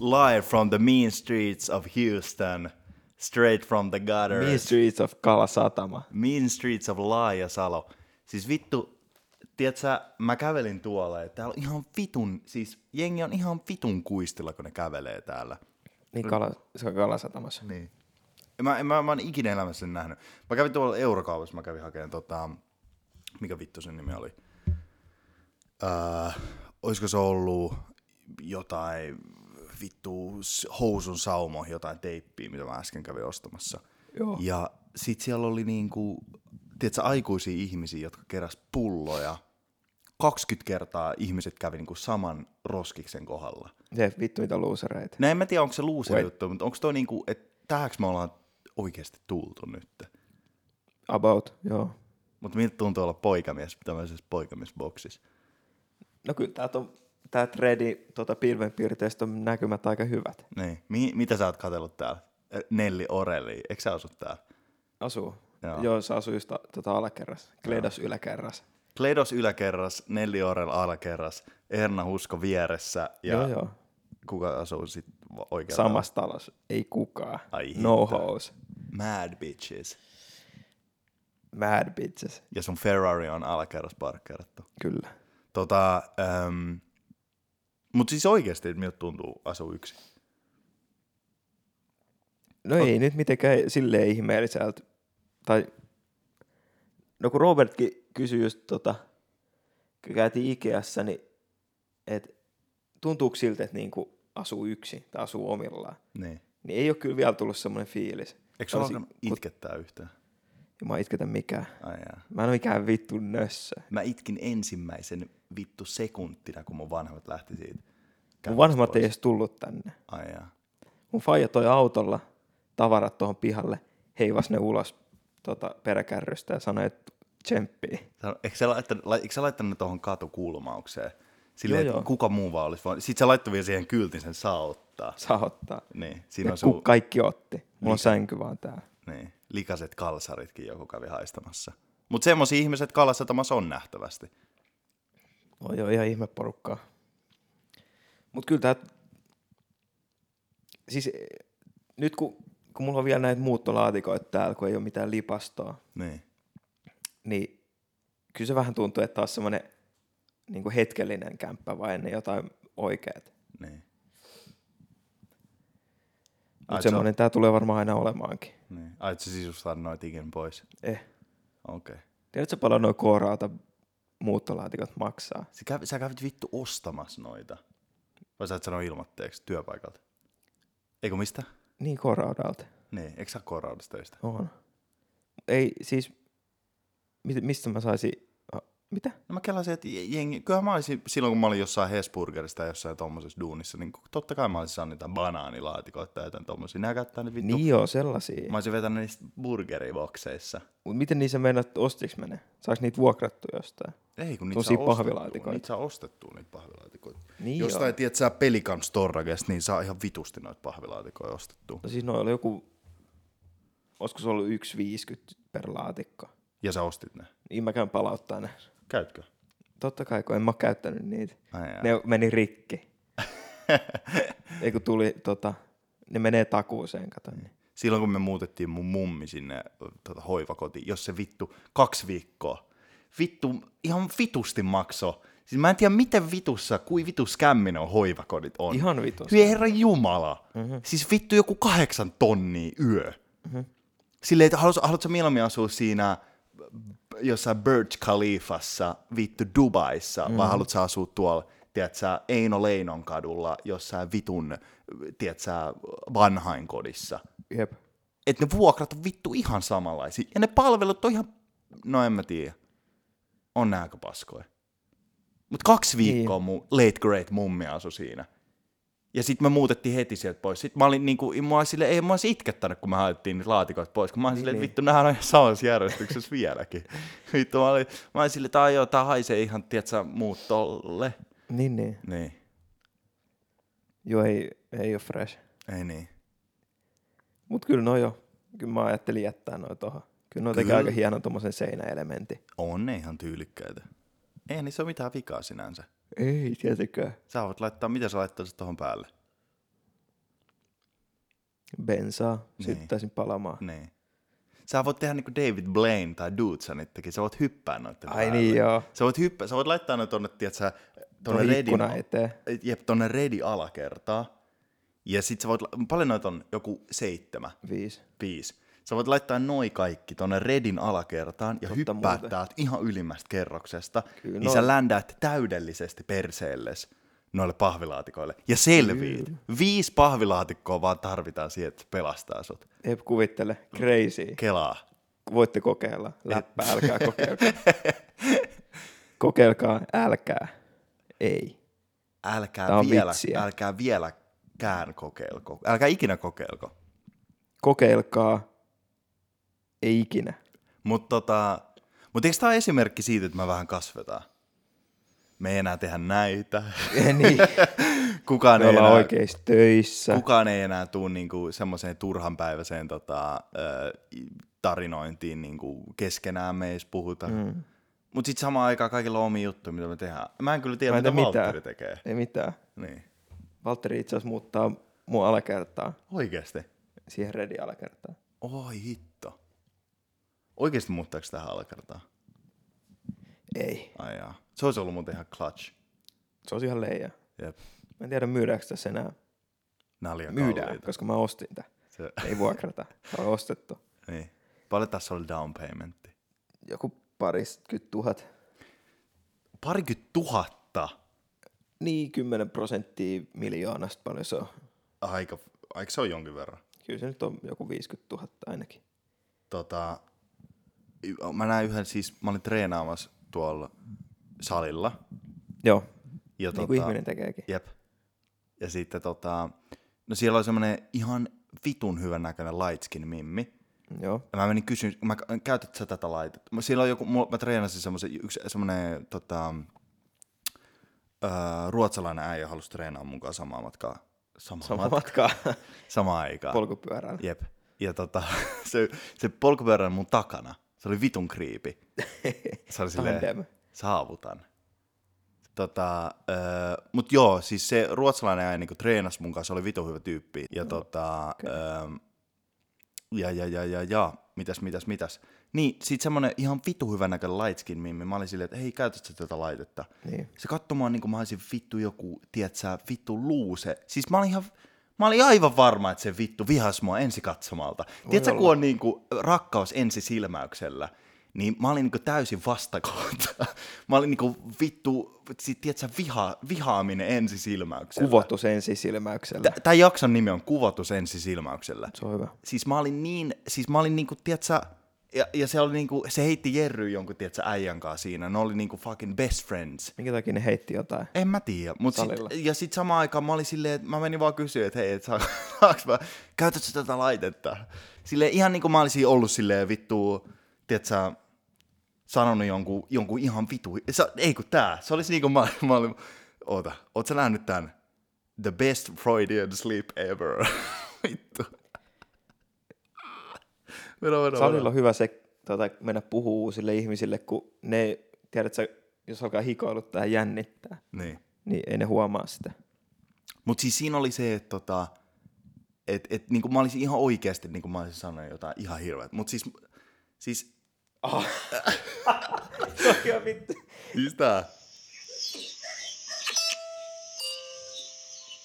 live from the mean streets of Houston, straight from the gutters. Mean Streets of Kalasatama. Mean Streets of Laajasalo. Siis vittu, tiedätkö, mä kävelin tuolla ja täällä on ihan vitun, siis jengi on ihan vitun kuistilla, kun ne kävelee täällä. Niin kala, se on Kalasatamassa. Niin. Mä, mä, mä oon ikinä elämässä sen nähnyt. Mä kävin tuolla eurokaupassa, mä kävin hakemaan tota, mikä vittu sen nimi oli? Öö, olisiko se ollut jotain vittu housun saumo, jotain teippiä, mitä mä äsken kävin ostamassa. Joo. Ja sit siellä oli niinku, tiedätkö, aikuisia ihmisiä, jotka keräs pulloja. 20 kertaa ihmiset kävi niinku saman roskiksen kohdalla. Se vittu mitä luusereita. No en mä tiedä, onko se loser Wait. juttu, mutta onko toi niinku, että tähäks me ollaan oikeasti tultu nyt? About, joo. Mutta miltä tuntuu olla poikamies tämmöisessä poikamiesboksissa? No kyllä täältä on, tää tredi tota pilvenpiirteistä on näkymät aika hyvät. Niin. Mi- mitä sä oot katsellut täällä? Nelli Orelli, eikö sä asu täällä? Asuu. Joo. Joo, joo se asuu just ta- tota alakerras. Kledos yläkerras. Kledos yläkerras, Nelli Orel alakerras, Erna Husko vieressä ja Joo, joo. kuka asuu sitten oikealla? Samassa talossa. Ei kukaan. Ai no hoes. Mad bitches. Mad bitches. Ja sun Ferrari on alakerras parkkeerattu. Kyllä. Tota, ähm, mutta siis oikeasti, että miltä tuntuu asua yksin? No ei nyt mitenkään silleen ihmeelliseltä. Tai, no kun Robertkin kysyi just tota, kun käytiin Ikeassa, niin että tuntuuko siltä, että niinku asuu yksin tai asuu omillaan. Niin. Niin ei ole kyllä vielä tullut semmoinen fiilis. Eikö Tosi- alkanut itkettää yhtään? Ja mä itketä mikään. Ai jaa. Mä en ole mikään vittu nössö. Mä itkin ensimmäisen vittu sekuntina, kun mun vanhemmat lähti siitä. Mun vanhemmat ei edes tullut tänne. Ai jaa. Mun faija toi autolla tavarat tuohon pihalle, heivas ne ulos tota, peräkärrystä ja sanoi, että tsemppii. Eikö sä laittanut, lai- eikö sä laittanut ne tuohon katukulmaukseen? Silleen, Joo, joo. kuka muu vaan olisi voinut. Sitten sä laittoi vielä siihen kyltin sen saa ottaa. Saa ottaa. Niin, siinä Ja on sun kaikki otti. Mulla on sänky vaan täällä. niin, likaset kalsaritkin joku kävi haistamassa. Mutta semmoisia ihmiset kalassatamassa on nähtävästi. Oi joo, ihan ihme porukkaa. Mut kyllä tää... Siis eh, nyt kun, kun mulla on vielä näitä muuttolaatikoita täällä, kun ei ole mitään lipastoa, Niin. niin kyllä se vähän tuntuu, että taas semmoinen niin hetkellinen kämppä vai ennen jotain oikeat. Niin. Mutta semmoinen tää tulee varmaan aina olemaankin. Niin. Ai, et sä sisustaa noit ikin pois. Eh. Okei. Okay. Tiedätkö paljon noin koorauta muuttolaatikot maksaa? Sä, käv, sä kävit vittu ostamassa noita. Vai sä et sano ilmoitteeksi työpaikalta? Eikö mistä? Niin koraudalta. Niin, eikö sä koraudesta töistä? On. Ei siis, mistä mä saisin, mitä? No mä kelasin, että jengi, kyllähän mä olisin, silloin kun mä olin jossain Hesburgerissa tai jossain tommosessa duunissa, niin totta kai mä olisin saanut niitä banaanilaatikoita tai jotain tommosia. Nää käyttää nyt vittu. Niin joo, sellaisia. Mä olisin vetänyt niistä burgeribokseissa. Mut miten niissä meinaat ostiks menee? Saaks niitä vuokrattu jostain? Ei, kun niitä saa ostettua. pahvilaatikoita. Niitä saa ostettua niitä pahvilaatikoita. Niin Jostain, joo. tiedät sä, Pelikan Storagesta, niin saa ihan vitusti noita pahvilaatikoja ostettua. No siis noilla oli joku, olisiko se ollut 1,50 per laatikko. Ja sä ostit ne. Niin mä käyn palauttaa ne. Käytkö? Totta kai, kun en mä käyttänyt niitä. Ai jaa. Ne meni rikki. Ei kun tuli, tota, ne menee takuuseen, kato. Niin. Silloin kun me muutettiin mun mummi sinne tota, hoivakotiin, jos se vittu kaksi viikkoa, vittu ihan vitusti makso. Siis mä en tiedä miten vitussa, kui vitus kämminen on hoivakodit on. Ihan vitus. Hyi herra jumala. Mm-hmm. Siis vittu joku kahdeksan tonnia yö. Mm-hmm. Silleen, että haluatko, haluatko mieluummin asua siinä jossain Burj Khalifassa, vittu Dubaissa, mm-hmm. vai haluatko asua tuolla, tiedätkö, Eino Leinon kadulla, jossain vitun, tiedätkö, vanhainkodissa. Jep. Että ne vuokrat on vittu ihan samanlaisia. Ja ne palvelut on ihan, no en mä tiedä. On nääkö paskoja. Mut kaksi viikkoa niin. mun late great mummi asui siinä. Ja sitten me muutettiin heti sieltä pois. Sitten mä olin niinku, olin silleen, ei mä olisin itkettänyt, kun me haettiin niitä laatikoita pois. Kun mä olin niin, silleen, että vittu, nämähän on ihan samassa järjestyksessä vieläkin. vittu, mä olin, mä olin silleen, että ai joo, tää haisee ihan, tiedätkö, muut tolle. Niin, niin. Niin, Joo, ei, ei ole fresh. ei niin. Mut kyllä no jo. Kyllä mä ajattelin jättää noin tohon. Kyllä no tekee aika hienon tommosen seinäelementin. On ne ihan tyylikkäitä. Ei niissä ole mitään vikaa sinänsä. Ei tietenkään. Sä voit laittaa, mitä sä laittaisit tuohon päälle? Bensaa Niin. syttäisin palamaan. Niin. Sä voit tehdä niinku David Blaine tai Dudesonittekin, sä voit hyppää noitten Ai päälle. niin joo. Sä voit, hyppää, sä voit laittaa ne tonne, tiedätkö, tonne redin, ikkuna eteen. jep, tonne redi alakertaa. Ja sit sä voit, paljon noita on? Joku seitsemän, Viisi. viisi. Sä voit laittaa noi kaikki tonne redin alakertaan ja Totta hyppää muuten. täältä ihan ylimmästä kerroksesta. Kyllä, niin no- sä ländäät täydellisesti perseelles noille pahvilaatikoille. Ja selviit. Viisi pahvilaatikkoa vaan tarvitaan siihen, että pelastaa sut. Ei kuvittele. Crazy. Kelaa. Voitte kokeilla. Läppä, älkää kokeilkaa. kokeilkaa, älkää. Ei. Älkää vielä, vitsiä. älkää vieläkään kokeilko. Älkää ikinä kokeilko. Kokeilkaa. Ei ikinä. Mutta tota, mut eikö tämä esimerkki siitä, että me vähän kasvetaan? Me ei enää tehdä näitä. niin. Kukaan, ei enää, oikeissa töissä. kukaan ei enää tule niinku semmoiseen turhanpäiväiseen tota, tarinointiin niinku keskenään me ei puhuta. Mm. Mutta sitten samaan aikaan kaikilla on omia juttuja, mitä me tehdään. Mä en kyllä tiedä, Mä en mitä tee Valtteri mitään. tekee. Ei mitään. Niin. Valtteri itse asiassa muuttaa mun alakertaa Oikeasti. siihen redi alakertaan. Oi hitto. Oikeasti muuttaako tähän alakertaan? Ei. Ai jaa. Se olisi ollut muuten ihan clutch. Se on ihan leija. Jep. Mä en tiedä myydäänkö tässä enää. Nää oli liian Myydään, kalliita. koska mä ostin tää. Se, Ei vuokrata. Tämä on ostettu. niin. Paljon tässä oli down paymentti? Joku parikymmentä tuhat. Parikymmentä tuhatta. Niin, 10 prosenttia miljoonasta paljon se on. Aika, aika se on jonkin verran. Kyllä se nyt on joku 50 000 ainakin. Tota, mä näin yhden, siis mä olin treenaamassa tuolla salilla. Joo, Ja niin tota, kuin ihminen tekeekin. Jep. Ja sitten tota, no siellä oli semmonen ihan vitun hyvän näköinen lightskin mimmi. Joo, Ja mä menin kysyä, mä käytät sä tätä laitetta? Mä- Siellä on joku, mä treenasin semmoisen, yksi semmonen tota, öö, ruotsalainen äijä halusi treenaa mukaan samaa matkaa. Samaa, sama mat- matkaa samaan aikaan. polkupyörällä. Jep. Ja tota, se, se polkupyörä oli mun takana. Se oli vitun kriipi. Se oli silleen, saavutan. Tota, öö, mut joo, siis se ruotsalainen äijä niinku treenasi mun kanssa, oli vitun hyvä tyyppi. Ja tota, öö, ja, ja, ja, ja, ja, mitäs, mitäs, mitäs. Niin, sit semmonen ihan vitu hyvän näköinen lightskin mimmi. Mä olin silleen, että hei, käytät sä tätä laitetta? Niin. Se katsoi mua niin kuin mä olisin vittu joku, tiedätkö, vittu luuse. Siis mä olin ihan, mä olin aivan varma, että se vittu vihas mua ensi katsomalta. Tiedätkö, kun on niin kuin rakkaus ensi silmäyksellä, niin mä olin niin kuin täysin vastakohta. Mä olin niin kuin vittu, sit, tiedätkö, viha, vihaaminen ensi silmäyksellä. Kuvotus ensisilmäyksellä. Tämän jakson nimi on Kuvotus ensi silmäyksellä. Se on hyvä. Siis mä olin niin, siis mä olin niinku, tiedätkö, ja, ja se oli niinku, se heitti Jerry jonkun, tiedätkö, äijän kanssa siinä. Ne oli niinku fucking best friends. Minkä takia ne heitti jotain? En mä tiedä. Mut sit, ja sitten samaan aikaan mä olin silleen, että mä menin vaan kysyä, että hei, et saa, saaks mä, käytätkö tätä laitetta? Silleen ihan niin kuin mä olisin ollut silleen vittu, tiedätkö, sanonut jonkun, jonkun ihan vitu, se, ei kun tää, se olisi niin kuin mä, mä olin, oota, oot sä nähnyt tän? The best Freudian sleep ever. vittu. Meno, meno, Salilla meno. on hyvä se tota, mennä puhuu uusille ihmisille, kun ne, tiedätkö, jos alkaa hikoiluttaa ja jännittää, Niin. niin ei ne huomaa sitä. Mutta siis siinä oli se, että tota, et, et, niin mä olisin ihan oikeasti, niin mä olisin sanonut jotain ihan hirveät. Mutta siis, siis, Se on ihan vittu. siis tää.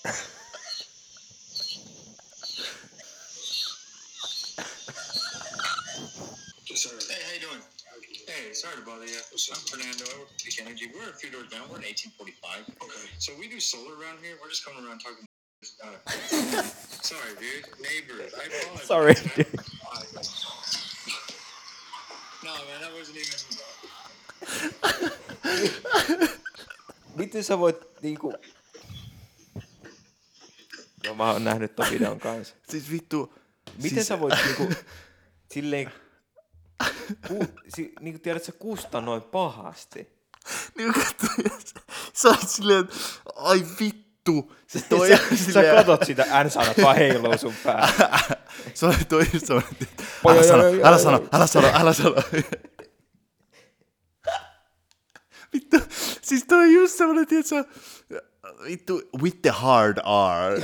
Hey, sorry to bother you. I'm Fernando. I work for Peak Energy. We're a few doors down. We're in 1845. Okay. So we do solar around here. We're just coming around talking. Uh, sorry, dude. Neighbors. I apologize. Sorry, dude. No, man, that wasn't even. Miten sä voit niinku... No mä oon nähnyt ton videon kanssa. Siis vittu. Miten siis, sä voit niinku silleen... Ku, si, niinku tiedät sä kustannoi pahasti. Niin katso, sä oot silleen, että ai vittu. Siis toi, sä, sä silleen- katot sitä N-sanat vaan heiluu sun päällä. Se oli toi just semmoinen, älä sano, älä sano, älä sano, älä sano. Vittu, siis toi on just semmoinen, tiedätkö, vittu, with the hard R.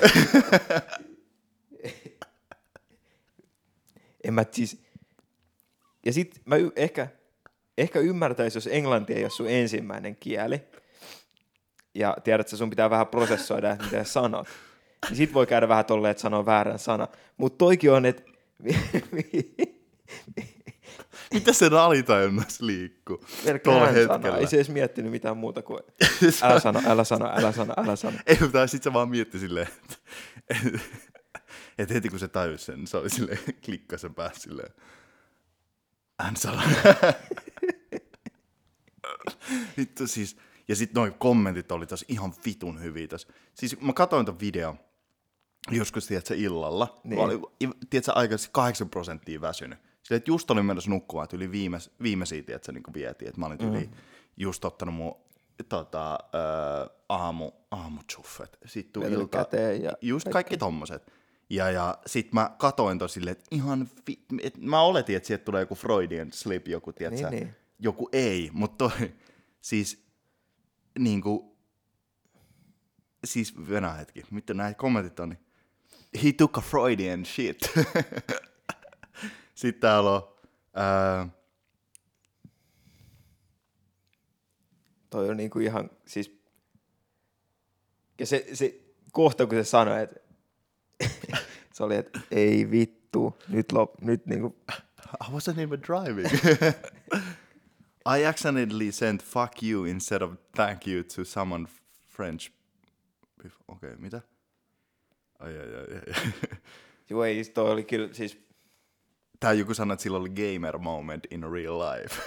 En mä siis... Ja sit mä y- ehkä, ehkä ymmärtäisin, jos englanti ei ole sun ensimmäinen kieli. Ja tiedät, että sun pitää vähän prosessoida, että mitä sanot. Niin sit voi käydä vähän tolleen, että sanoo väärän sana. Mutta toikin on, että Mitä se alitajunnas liikkuu? Tuolla hän sana. hetkellä. Ei se edes miettinyt mitään muuta kuin älä sano, älä sano, älä sano, älä sano. Ei, mutta sit se vaan mietti silleen, että, että, että heti kun se tajusi sen, se oli silleen, klikkasi sen päässä silleen, hän sanoi. Vittu siis, ja sitten noin kommentit oli taas ihan vitun hyviä tässä. Siis mä katsoin ton videon joskus, tiedätkö, illalla. Niin. Niin. Oli, tiedätkö, aikaisemmin 8 prosenttia väsynyt. Silleen, että just olin menossa nukkumaan, että yli viimeis, viimeisiä, tiedätkö, niin vietiin. Että mä olin yli Mm. just ottanut mun tota, äh, aamu, aamuchuffet. Sitten ilta, ja just kaikki. kaikki tommoset. Ja, ja sit mä katoin tosi silleen, että ihan vi- et mä oletin, että sieltä tulee joku Freudian slip, joku, tiedätkö, Niin, niin. joku ei, mutta toi, siis niinku, siis venä hetki, mitä näitä kommentit on, niin he took a Freudian shit. Sitten täällä on, ää, Toi on niinku ihan, siis... Ja se, se kohta, kun se sanoi, että se oli, että ei vittu, nyt, lop, nyt niinku, I wasn't even driving. I accidentally sent fuck you instead of thank you to someone French. Okei, okay, mitä? Ai, ai, ai, ai. joo ei, toi oli kyllä, siis, Tää joku sanoi, että sillä oli gamer moment in real life.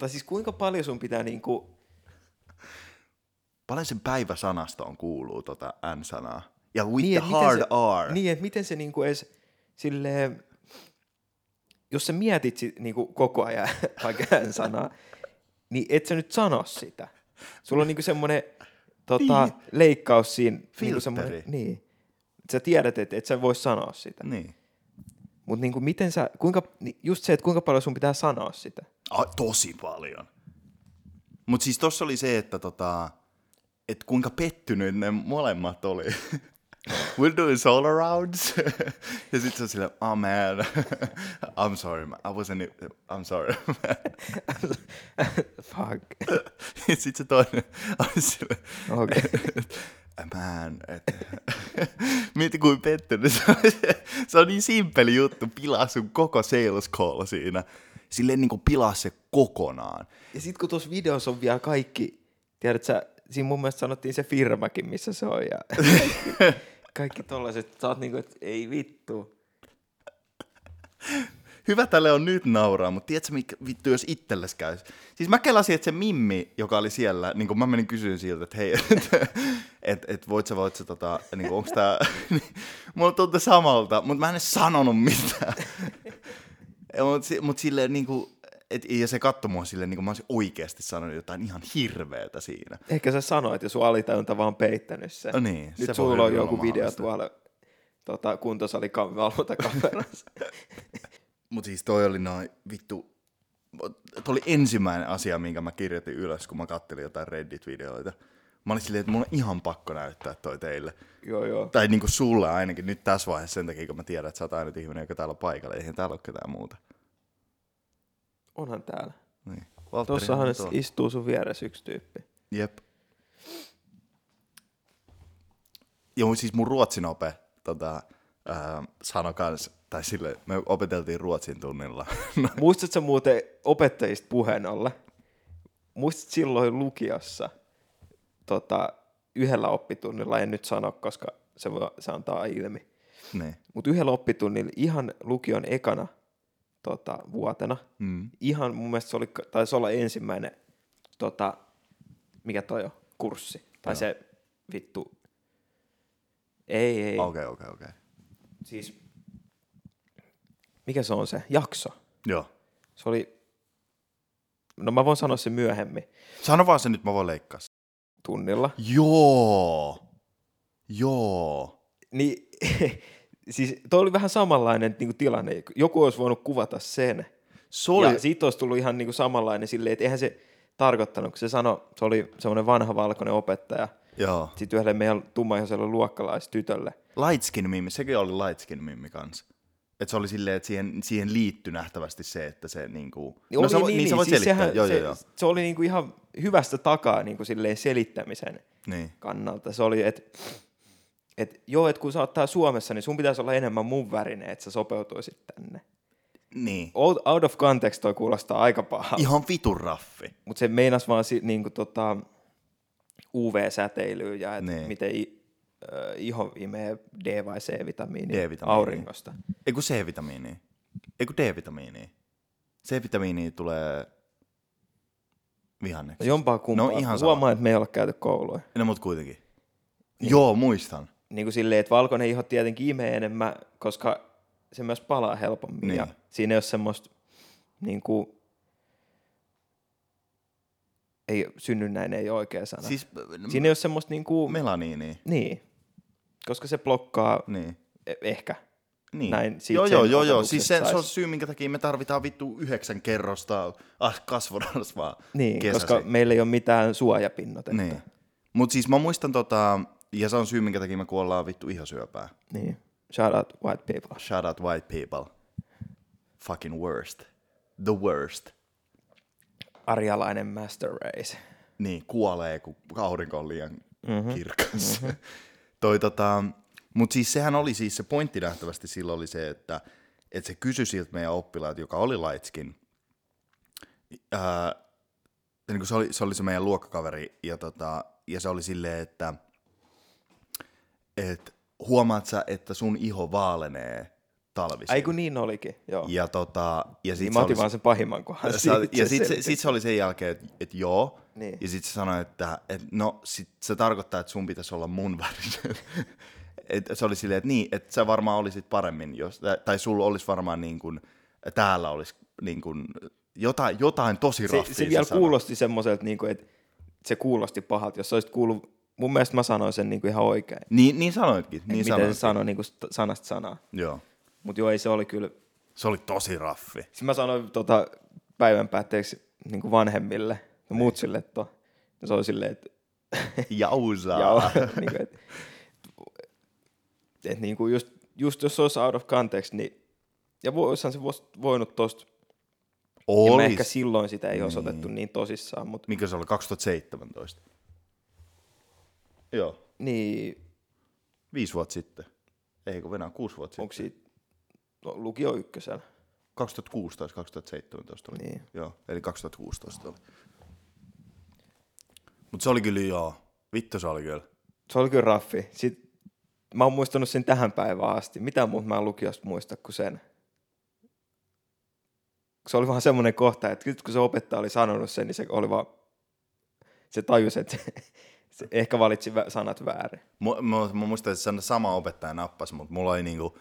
tai siis kuinka paljon sun pitää niinku, Paljon sen päiväsanastoon kuuluu tota N-sanaa. Ja with Niin, the hard se- R. Niin, että miten se niinku edes silleen, jos sä mietit sit, niinku koko ajan vaikka hän sanaa, niin et sä nyt sano sitä. Sulla on niinku semmoinen tota, Niin. leikkaus siinä. Niinku Filtteri. semmonen, niin. Sä tiedät, että et sä voi sanoa sitä. Niin. Mutta niinku miten sä, kuinka, just se, että kuinka paljon sun pitää sanoa sitä. A, tosi paljon. Mutta siis tossa oli se, että tota, et kuinka pettynyt ne molemmat oli. We're doing solar rounds. ja sitten se on silleen, oh man, I'm sorry, man. I wasn't, I'm sorry. Fuck. ja sitten se toinen oli silleen, Okei. man, et, mieti kuin pettynyt. se, on, se on niin simppeli juttu, pilaa sun koko sales call siinä. Silleen niin kuin pilaa se kokonaan. Ja sit kun tuossa videossa on vielä kaikki, tiedät sä, siinä mun mielestä sanottiin se firmakin, missä se on. Ja kaikki, kaikki tollaiset, sä oot niinku, että ei vittu. Hyvä tälle on nyt nauraa, mutta tiedätkö mikä vittu, jos itselles käy? Siis mä kelasin, että se Mimmi, joka oli siellä, niin kun mä menin kysyyn siltä, että hei, että et, et voit sä, voit sä, tota, niin onks tää, mulla tuntui samalta, mutta mä en edes sanonut mitään. mutta mut silleen niin kuin, et, ja se katsoi mua silleen, niin kuin mä olisin oikeasti sanonut jotain ihan hirveetä siinä. Ehkä sä sanoit, ja sun alitajunta vaan peittänyt sen. No niin, se Nyt voi sulla on joku video tuolla tota, kuntosalivalvontakamerassa. Mutta siis toi oli noin vittu, toi oli ensimmäinen asia, minkä mä kirjoitin ylös, kun mä kattelin jotain Reddit-videoita. Mä olin silleen, että mun on ihan pakko näyttää toi teille. joo, joo. Tai niinku sulle ainakin nyt tässä vaiheessa sen takia, kun mä tiedän, että sä oot ainut ihminen, joka täällä on paikalla. Eihän täällä ole ketään muuta. Onhan täällä. Niin. Valtteri Tossahan tuolla. istuu sun vieressä yksi tyyppi. Jep. Joo, siis mun ruotsin ope tota, ää, sanoi kans, tai sille, me opeteltiin ruotsin tunnilla. No, Muistatko sä muuten opettajista puheen olla? Muistat silloin lukiossa tota, yhdellä oppitunnilla, en nyt sano, koska se, voi, se antaa ilmi. niin. Mutta yhdellä oppitunnilla ihan lukion ekana tota, vuotena, Mm. ihan mun mielestä se oli, taisi olla ensimmäinen, tota, mikä toi on, kurssi. Tai Joo. se vittu, ei, ei, Okei, okei, okei. siis, mikä se on se, jakso. Joo. Se oli, no mä voin sanoa se myöhemmin Sano vaan se nyt, mä voin leikkaa. tunnilla. Joo. Joo. Niin, siis toi oli vähän samanlainen niin kuin tilanne. Joku olisi voinut kuvata sen. Se oli... Ja siitä olisi tullut ihan niin kuin samanlainen silleen, että eihän se tarkoittanut, kun se sanoi, se oli semmoinen vanha valkoinen opettaja, Joo. sitten yhdelle meidän tummaihoiselle luokkalaistytölle. Lightskin mimmi, sekin oli lightskin mimmi kanssa. Että se oli silleen, että siihen, siihen liittyi nähtävästi se, että se niinku... Niin oli sä, vo- niin, niin, sä voit siis selittää. sehän, joo, se, joo, joo. se oli niinku ihan hyvästä takaa niinku silleen selittämisen Niin. kannalta. Se oli, että et, joo, että kun sä oot täällä Suomessa, niin sun pitäisi olla enemmän mun värinen, että sä sopeutuisit tänne. niin. Out, out of context toi kuulostaa aika pahalta, Ihan vitun raffi. mutta se meinas vaan si, niinku tota, UV-säteilyä ja et Niin. miten i, äh, iho imee D- vai C-vitamiinia D-vitamiinia. auringosta. Ei kun C-vitamiinia. Ei kun D-vitamiinia. C-vitamiinia tulee vihanneksi. No jompaa kumpaa. No ihan. Huomaa, että me ei olla käyty kouluja. No mut kuitenkin. Joo, muistan. Niin kuin silleen, että valkoinen iho tietenkin imee enemmän, koska se myös palaa helpommin. Niin. Ja siinä ei ole semmoista, niin kuin, ei, synnynnäinen ei ole oikea sana. Siis, siinä ei ole semmoista, niin kuin, melaniini. niin, koska se blokkaa Niin. e- ehkä. Niin. Näin joo, joo, joo, joo. Siis se, se on syy, minkä takia me tarvitaan vittu yhdeksän kerrosta ah, kasvorasvaa Niin, kesäsi. koska meillä ei ole mitään suojapinnotetta. Niin. Mut siis mä muistan tota, ja se on syy, minkä takia me kuollaan vittu ihosyöpää. niin. Shout out white people. Shout out white people. Fucking worst. The worst. Arjalainen master race. Niin, kuolee, kun aurinko on liian mm-hmm. kirkas. Mm-hmm. Toi, tota, Mutta siis sehän oli siis se pointti nähtävästi silloin oli se, että, että se kysyi siltä meidän oppilaat, joka oli lightskin. Ää, niin se, oli, se oli se meidän luokkakaveri ja, tota, ja se oli silleen, että et, huomaat sä, että sun iho vaalenee talvisin. Ai kun niin olikin, joo. Ja, tota, ja sit niin se mä oli, otin vaan sen pahimman kohan. Sä, ja sitten se, sit se oli sen jälkeen, että et joo. Niin. Ja sitten se sanoi, että et no sit se tarkoittaa, että sun pitäisi olla mun värinen. et se oli silleen, että niin, että sä varmaan olisit paremmin, jos, tai sulla olisi varmaan niin kuin, täällä olisi niin kuin, jotain, jotain tosi raffia. se, se vielä sanoi. kuulosti semmoiselta, niin kuin, että se kuulosti pahalta. Jos sä olisit kuullut, mun mielestä mä sanoin sen niin kuin ihan oikein. Niin, niin sanoitkin. Niin Niin miten sanoitkin. se sanoi niin kuin st- sanasta sanaa. Joo. Mutta joo, ei se oli kyllä. Se oli tosi raffi. Sitten mä sanoin tota, päivän päätteeksi niin kuin vanhemmille ja muut sille, että ja se oli silleen, että Jausaa. Joo, niin kuin, et, et niin kuin just, just jos se olisi out of context, niin ja voisihan se voinut tosta, en mä ehkä Olis. silloin sitä ei olisi otettu niin tosissaan, mutta Mikä se oli? 2017. Joo. niin, Viisi vuotta sitten. Ei kun Venäjä, kuusi vuotta onko sitten. siitä no, lukio ykkösellä? 2016-2017 oli. Niin. Joo, eli 2016 oli. Mutta se oli kyllä joo. Vittu se oli kyllä. Se oli kyllä raffi. Sitten, mä oon muistanut sen tähän päivään asti. Mitä muuta mä en lukiosta muista kuin sen. Se oli vaan semmoinen kohta, että nyt kun se opettaja oli sanonut sen, niin se oli vaan, se tajusi, että se, ehkä valitsi vä- sanat väärin. Mä, mä, mä muistan, että se sama opettaja nappasi, mutta mulla oli niinku,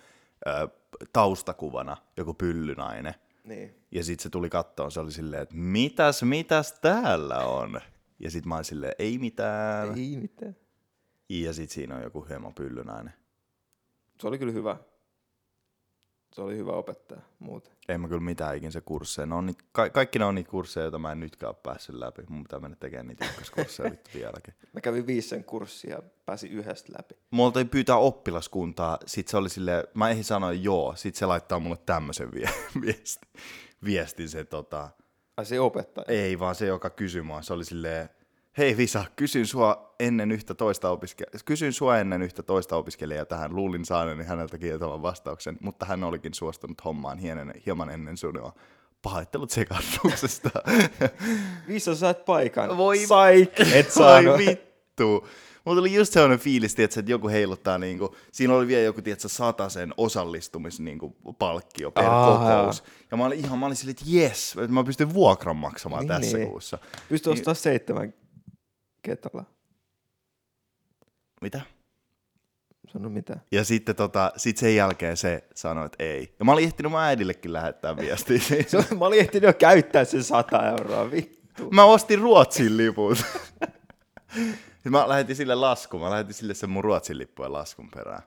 ö, taustakuvana joku pyllynainen. Niin. Ja sitten se tuli kattoon, se oli silleen, että mitäs, mitäs täällä on? Ja sitten mä olin silleen, ei mitään. Ei mitään. Ja sitten siinä on joku hieman pyllynainen. Se oli kyllä hyvä. Se oli hyvä opettaja muuten. En mä kyllä mitään ikin se kursseja. On niitä, ka- kaikki ne on niitä kursseja, joita mä en nytkään ole päässyt läpi. Mun pitää mennä tekemään niitä ykköskursseja vittu vieläkin. Mä kävin viisen kurssia ja pääsin yhdestä läpi. Multa ei pyytää oppilaskuntaa, sit se oli silleen, mä eihin sanoa joo, sit se laittaa mulle tämmöisen vie- viesti, viestin se tota, Ai se opettaja. ei vaan se, joka kysyi mua, se oli silleen, hei Visa, kysyn sua ennen yhtä toista opiskelijaa, kysyn sua ennen yhtä toista opiskelijaa tähän, luulin saaneni häneltä kieltävän vastauksen, mutta hän olikin suostunut hommaan hieman, hieman ennen sinua. Pahoittelut sekaannuksesta. Viisa sä saat paikan. Voi- Saik, et saanut. vittu. Mulla tuli just sellainen fiilis, tiiätkö, että joku heiluttaa, niinku, siinä oli vielä joku tiiätkö, sen osallistumis niinku, palkkio per Aa. kokous. Ja mä olin ihan, mä olin silleen, että jes, että mä pystyn vuokran maksamaan Niin, tässä niin. kuussa. Pystyi ostaa seitsemän ketalla. Mitä? Sano mitä. Ja sitten tota, sit sen jälkeen se sanoi, että ei. Ja mä olin ehtinyt mun äidillekin lähettää viestiä. Mä olin ehtinyt jo käyttää sen 100 euroa, vittu. mä ostin Ruotsin liput. Mä lähetin sille laskun. Mä lähetin sille sen mun Ruotsin lippujen laskun perään.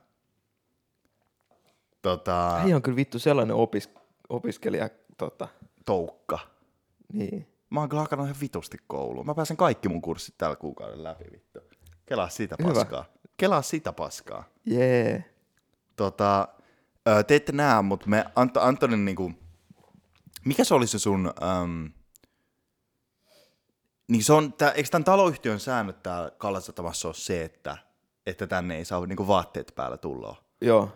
Tota, Ei on kyllä vittu sellainen opis, opiskelija, tota, toukka. niin. Mä oon kyllä hakannut ihan vitusti kouluun. Mä pääsen kaikki mun kurssit tällä kuukauden läpi, vittu. Kelaa sitä Hyvä. paskaa. Kelaa sitä paskaa. Jee. Tota, Öö, te ette näe, mutta me Ant- Antonin niinku, mikä se oli se sun, äm, niin se on, tää, eikö tämän taloyhtiön säännöt täällä Kallasatamassa ole se, että, että tänne ei saa niinku vaatteet päällä tulla? Joo,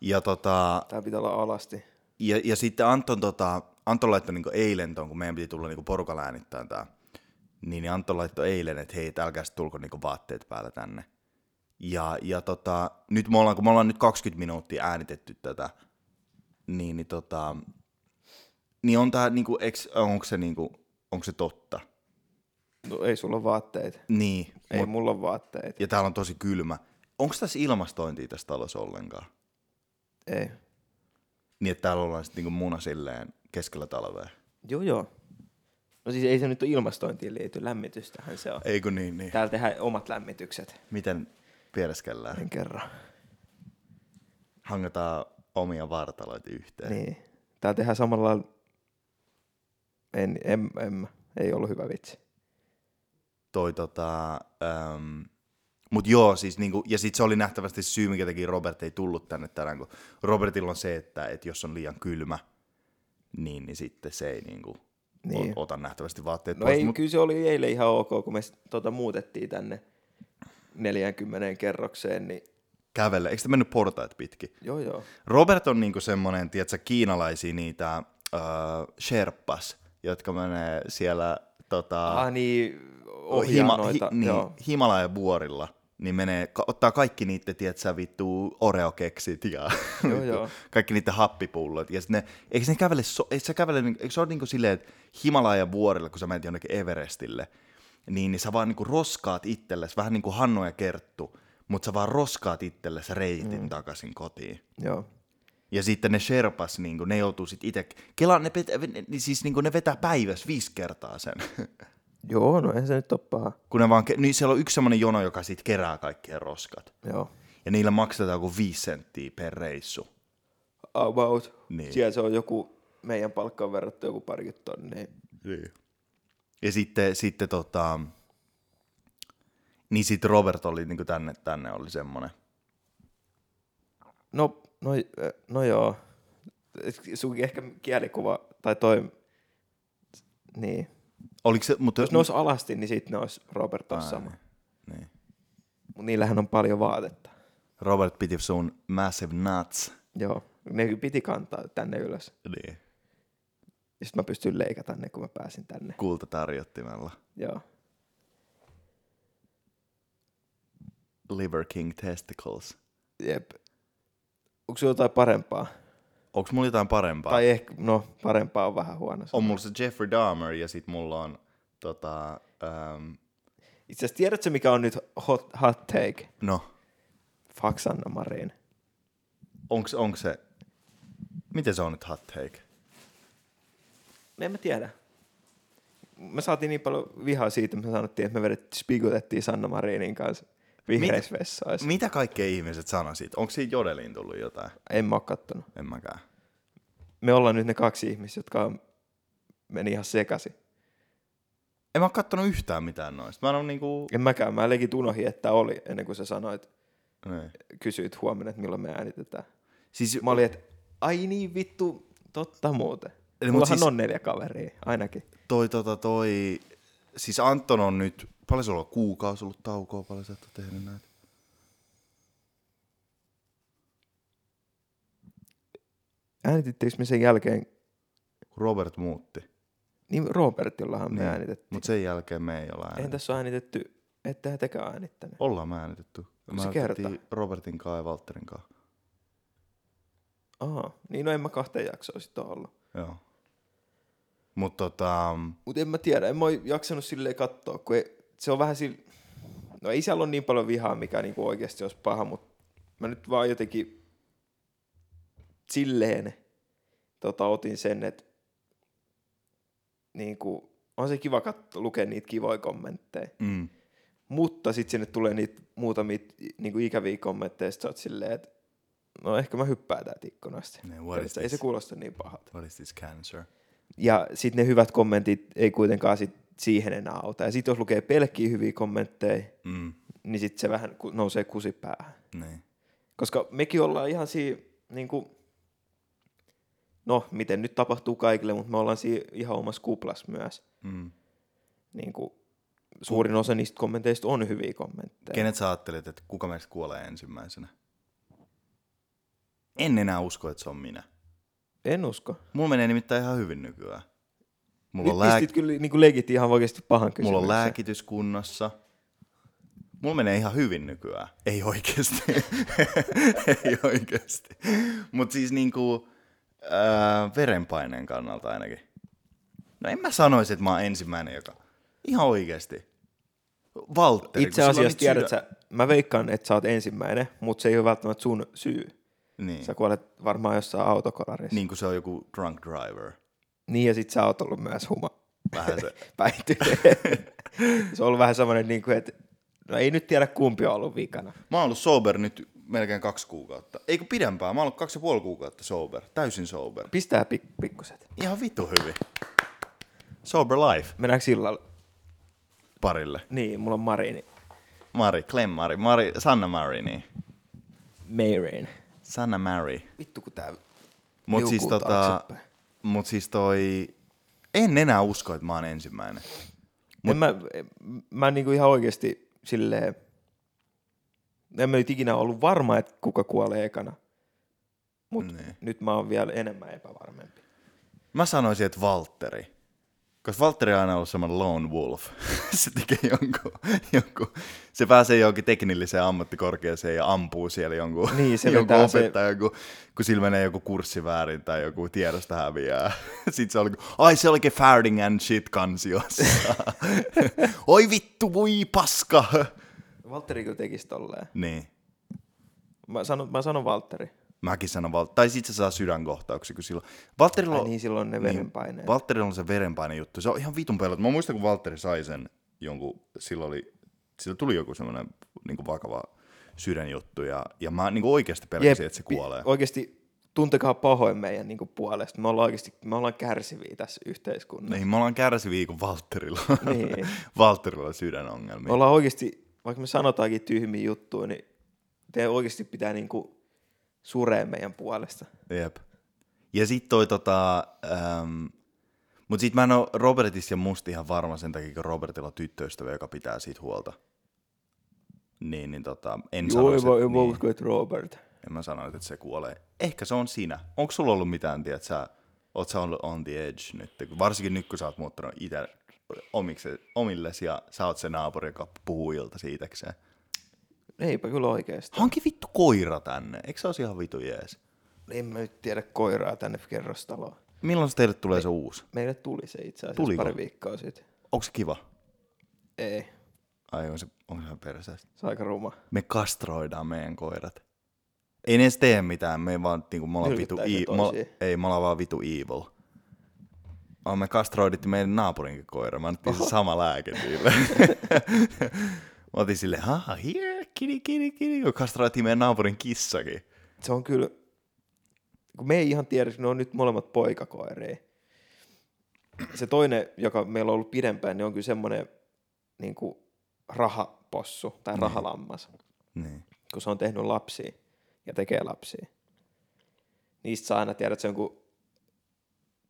Ja tota, tää pitää olla alasti. ja, ja sitten Anton, tota, Anton laittoi niinku eilen ton, kun meidän piti tulla niinku porukalla äänittämään tää, niin, niin Anton laittoi eilen, että hei, älkää tulko niinku vaatteet päällä tänne. Ja, ja tota, nyt me ollaan, kun me ollaan nyt 20 minuuttia äänitetty tätä, niin, niin, tota, niin on tää, niinku, eks, onko se, niinku, onko se totta? No ei sulla ole vaatteita. Niin, Ei mut, mulla ole vaatteita. ja täällä on tosi kylmä. Onko tässä ilmastointia tässä talossa ollenkaan? Ei. Niin, että täällä ollaan sitten niinku muna silleen keskellä talvea. Joo, joo. No siis ei se nyt ole ilmastointiin liity, lämmitystähän se on. Eikö niin, niin. Täällä tehdään omat lämmitykset. Miten piereskellään? En kerran. Hangataan omia vartaloita yhteen. Niin. Täällä tehdään samalla. En, en, en, ei ollut hyvä vitsi. Toi tota... Ähm, mut joo, siis niinku, ja sit se oli nähtävästi syy, minkä takia Robert ei tullut tänne tänään, kun Robertilla on se, että, että jos on liian kylmä, niin, niin sitten se ei niin. Niin. ota nähtävästi vaatteet No pois. ei, Mut, kyllä se oli eilen ihan ok, kun me tota, muutettiin tänne 40 kerrokseen, niin kävele, eikö se mennyt portaat pitkin? joo joo. Robert on niinku semmonen, tiedätkö, kiinalaisia niitä äh, sherpas, jotka menee siellä tota, Ah niin, ohjaa hima, noita. hi, niin. Himalajan vuorilla, niin menee, ottaa kaikki niiden, tiedätkö, vittu Oreo-keksit ja Joo, joo. kaikki niiden happipullot. Ja ne, eikö ne kävele, so, eikö se kävele, niinku- eikö se ole niinku silleen, että Himalajan vuorilla, kun sä menet jonnekin Everestille, niin, niin sä vaan niinku roskaat itsellesi, vähän niin kuin Hannu ja Kerttu, mutta sä vaan roskaat itsellesi reitin mm. takaisin kotiin. joo. Ja sitten ne Sherpas, niin ne joutuu sitten itse, Kela, ne, pet, ne, siis niin ne vetää päivässä viisi kertaa sen. Joo, no eihän se nyt ole paha. Kun ne vaan, ke- niin siellä on yksi semmoinen jono, joka sitten kerää kaikkien roskat. Joo. Ja niillä maksetaan joku viisi senttiä per reissu. About. Niin. Siellä se on joku, meidän palkkaan verrattu joku parikymmentä tonnia. Niin. Ja sitten, sitten tota, niin sitten Robert oli niin tänne, tänne oli semmoinen. No, no, äh, no joo. Sun ehkä kielikuva, tai toi, niin. Oliko se, mutta, Jos ne olisi alasti, niin sitten ne olisi Robert olisi sama. Niin. Mutta niillähän on paljon vaatetta. Robert piti sun massive nuts. Joo. Ne piti kantaa tänne ylös. Niin. Ja sitten mä pystyn leikata ne, kun mä pääsin tänne. Kultatarjottimella. Joo. Liver King Testicles. Jep. Onko sulla jotain parempaa? Onko mulla jotain parempaa? Tai ehkä, no parempaa on vähän huono. On mulla se Jeffrey Dahmer ja sit mulla on tota, ähm, Itse asiassa tiedätkö, mikä on nyt hot, hot take? no, Fuck Sanna Marin. onks, onks se, miten se on nyt hot take? No en mä tiedä. Me saatiin niin paljon vihaa siitä, että me sanottiin, että me vedet, spikutettiin Sanna Marinin kanssa vihreissä vessoissa. Mitä kaikkea ihmiset sanoo siitä? Onko siinä Jodeliin tullut jotain? En mä oo kattonut. En mäkään. Me ollaan nyt ne kaksi ihmistä, jotka meni ihan sekaisin. En mä oo kattonut yhtään mitään noista. Mä en oo niinku... En mäkään. Mä legit unohin, että oli, ennen kuin sä sanoit, Niin. kysyit huomenna, että milloin me äänitetään. Siis, Mä olin, että ai niin vittu, totta muuten. Eli Mullahan siis- on neljä kaveria, ainakin. toi, tota, toi... Siis Anton on nyt... Paljon sulla on kuukausi ollut taukoa? Paljon sä et tehnyt näitä? Äänitittiinkö me sen jälkeen, Kun Robert muutti. niin Robertillahan me Niin, äänitettiin. Mutta sen jälkeen me ei olla Eihän äänitetty. tässä ole äänitetty, ettehän tekään äänittänyt. Ollaan me äänitetty. Me se kerta? Robertin kanssa ja Valtterin kanssa. Aha, niin no en mä kahteen jaksoa sitten ollut. Joo. Mutta tota, Mutta en mä tiedä, en mä oo jaksanut silleen katsoa, kun ei, se on vähän sille... No ei siellä ole niin paljon vihaa, mikä niinku oikeasti olisi paha, mutta mä nyt vaan jotenkin silleen tota, otin sen, että niinku, on se kiva katsoa, lukea niitä kivoja kommentteja. mm, Mutta sitten sinne tulee niitä muutamia niinku ikäviä kommentteja, sä oot silleen, että no ehkä mä hyppään täältä ikkunasta. Ei se kuulosta niin pahalta. what is this cancer? Ja sitten ne hyvät kommentit ei kuitenkaan sit siihen enää auta. Ja sitten jos lukee pelkkiä hyviä kommentteja, Mm, niin sitten se vähän nousee kusipäähän. niin. Koska mekin ollaan ihan siinä niin kuin, no miten nyt tapahtuu kaikille, mutta me ollaan siinä ihan omassa kuplas myös. Mm. Niin kuin, suurin osa niistä kommenteista on hyviä kommentteja. Kenet sä ajattelet, että kuka meistä kuolee ensimmäisenä? En enää usko, että se on minä. En usko. Mulla menee nimittäin ihan hyvin nykyään. Mulla Nyt on, lääk- kyllä niin kuin legit ihan oikeasti pahan kysymyksen. mulla on lääkitys kunnossa. Mulla menee ihan hyvin nykyään. Ei oikeasti. Ei oikeasti. Mutta siis niinku ää, verenpaineen kannalta ainakin. No en mä sanoisi, että mä oon ensimmäinen, joka... Ihan oikeasti. Valtteri. Itse asiassa tiedät sä, mä veikkaan, että sä oot ensimmäinen, mutta se ei ole välttämättä sun syy. Niin. Sä kuolet varmaan jossain autokolarissa. niin kuin se on joku drunk driver. Niin ja sit sä oot ollut myös huma Vähän se. päihtyneen. se on ollut vähän semmoinen, niin kuin, että no ei nyt tiedä kumpi on ollut vikana. Mä oon ollut sober nyt melkein kaksi kuukautta. Eikö pidempään? Mä oon ollut kaksi ja puoli kuukautta sober. Täysin sober. Pistää pik- pikkuset. Ihan vitu hyvin. Sober life Mennäänkö sillalla? parille. Niin, mulla on Marini. Mari, Clem Mari, Mari Sanna Mari, niin. Marin. Sanna Mary. Vittu kun tää Mut siis, tota, taaksepäin. Mut siis toi... En enää usko, että mä oon ensimmäinen. Mut, en mä, mä niinku ihan oikeesti silleen, en mä nyt ikinä ollut varma, että kuka kuolee ekana. Mutta Niin. nyt mä oon vielä enemmän epävarmempi. Mä sanoisin, että Valtteri. Koska Valtteri on aina ollut semmoinen lone wolf. se tekee jonkun, jonkun, se pääsee johonkin teknilliseen ammattikorkeaseen ja ampuu siellä jonkun, Niin, se jonkun vetää se- opettaja, kun, sillä menee joku kurssi väärin tai joku tiedosta häviää. Sitten se oli, ai se olikin Farding and shit kansiossa. Oi vittu, voi paska. Valtteri kyllä tekisi tolleen. niin. Mä sanon, mä sanon Valtteri. Mäkin sanon, Val- tai sit se saa sydänkohtauksia, kun silloin... Ai on, niin, silloin ne verenpaineet. Valtterilla on se verenpaine juttu. Se on ihan vitun pelot. Mä muistan, kun Valtteri sai sen jonkun, silloin oli, sillä tuli joku semmoinen niin vakava sydänjuttu, ja, ja mä niin oikeasti pelkäsin, että se kuolee. Oikeasti tuntekaa pahoin meidän niin puolesta. Me ollaan oikeasti me ollaan kärsiviä tässä yhteiskunnassa. Niin, me ollaan kärsiviä, kun Valtterilla on, Niin. Valtterilla on sydänongelmia. Me ollaan oikeasti, vaikka me sanotaankin tyhmiä juttuja, niin te oikeasti pitää niin kuin surea meidän puolesta. Jep. Ja sit toi tota... Ähm, mut sit mä en oo Robertista ja musta ihan varma sen takia, kun Robertilla on tyttöystävä, joka pitää siitä huolta. Niin, niin tota, en Joo, sanoisi, että, voi niin, että Robert. en mä sano, että se kuolee. Ehkä se on sinä. Onko sulla ollut mitään, tiedät sä, oot sä ollut on the edge nyt? Varsinkin nyt, kun sä oot muuttanut itse omillesi ja sä oot se naapuri, joka puhuu ilta siitäkseen. Eipä kyllä oikeasti. Hanki vittu koira tänne. Eikö se olisi ihan vitu jees? En mä nyt tiedä koiraa tänne kerrostaloon. Milloin se teille tulee se uusi? Meille tuli se itse asiassa Tuliko? pari viikkoa sitten. Onko se kiva? Ei, Ai on se, on se perseestä. se on aika ruma. Me kastroidaan meidän koirat. Ei ne edes tee mitään, me vaan niinku, me ollaan vitu, i- me, ei, me ollaan vaan vitu evil. Oh, me kastroidittiin meidän naapurinkin koira, mä annettiin se sama lääke niille. mä otin silleen, ha, here, kitty, kitty, kitty, kun kastroitiin meidän naapurin kissakin. Se on kyllä, kun me ei ihan tiedä, ne on nyt molemmat poikakoiria. Se toinen, joka meillä on ollut pidempään, niin on kyllä semmoinen niin kuin rahapossu tai rahalammas, Niin. kun se on tehnyt lapsia ja tekee lapsia. Niistä saa aina tiedät, että se on kuin,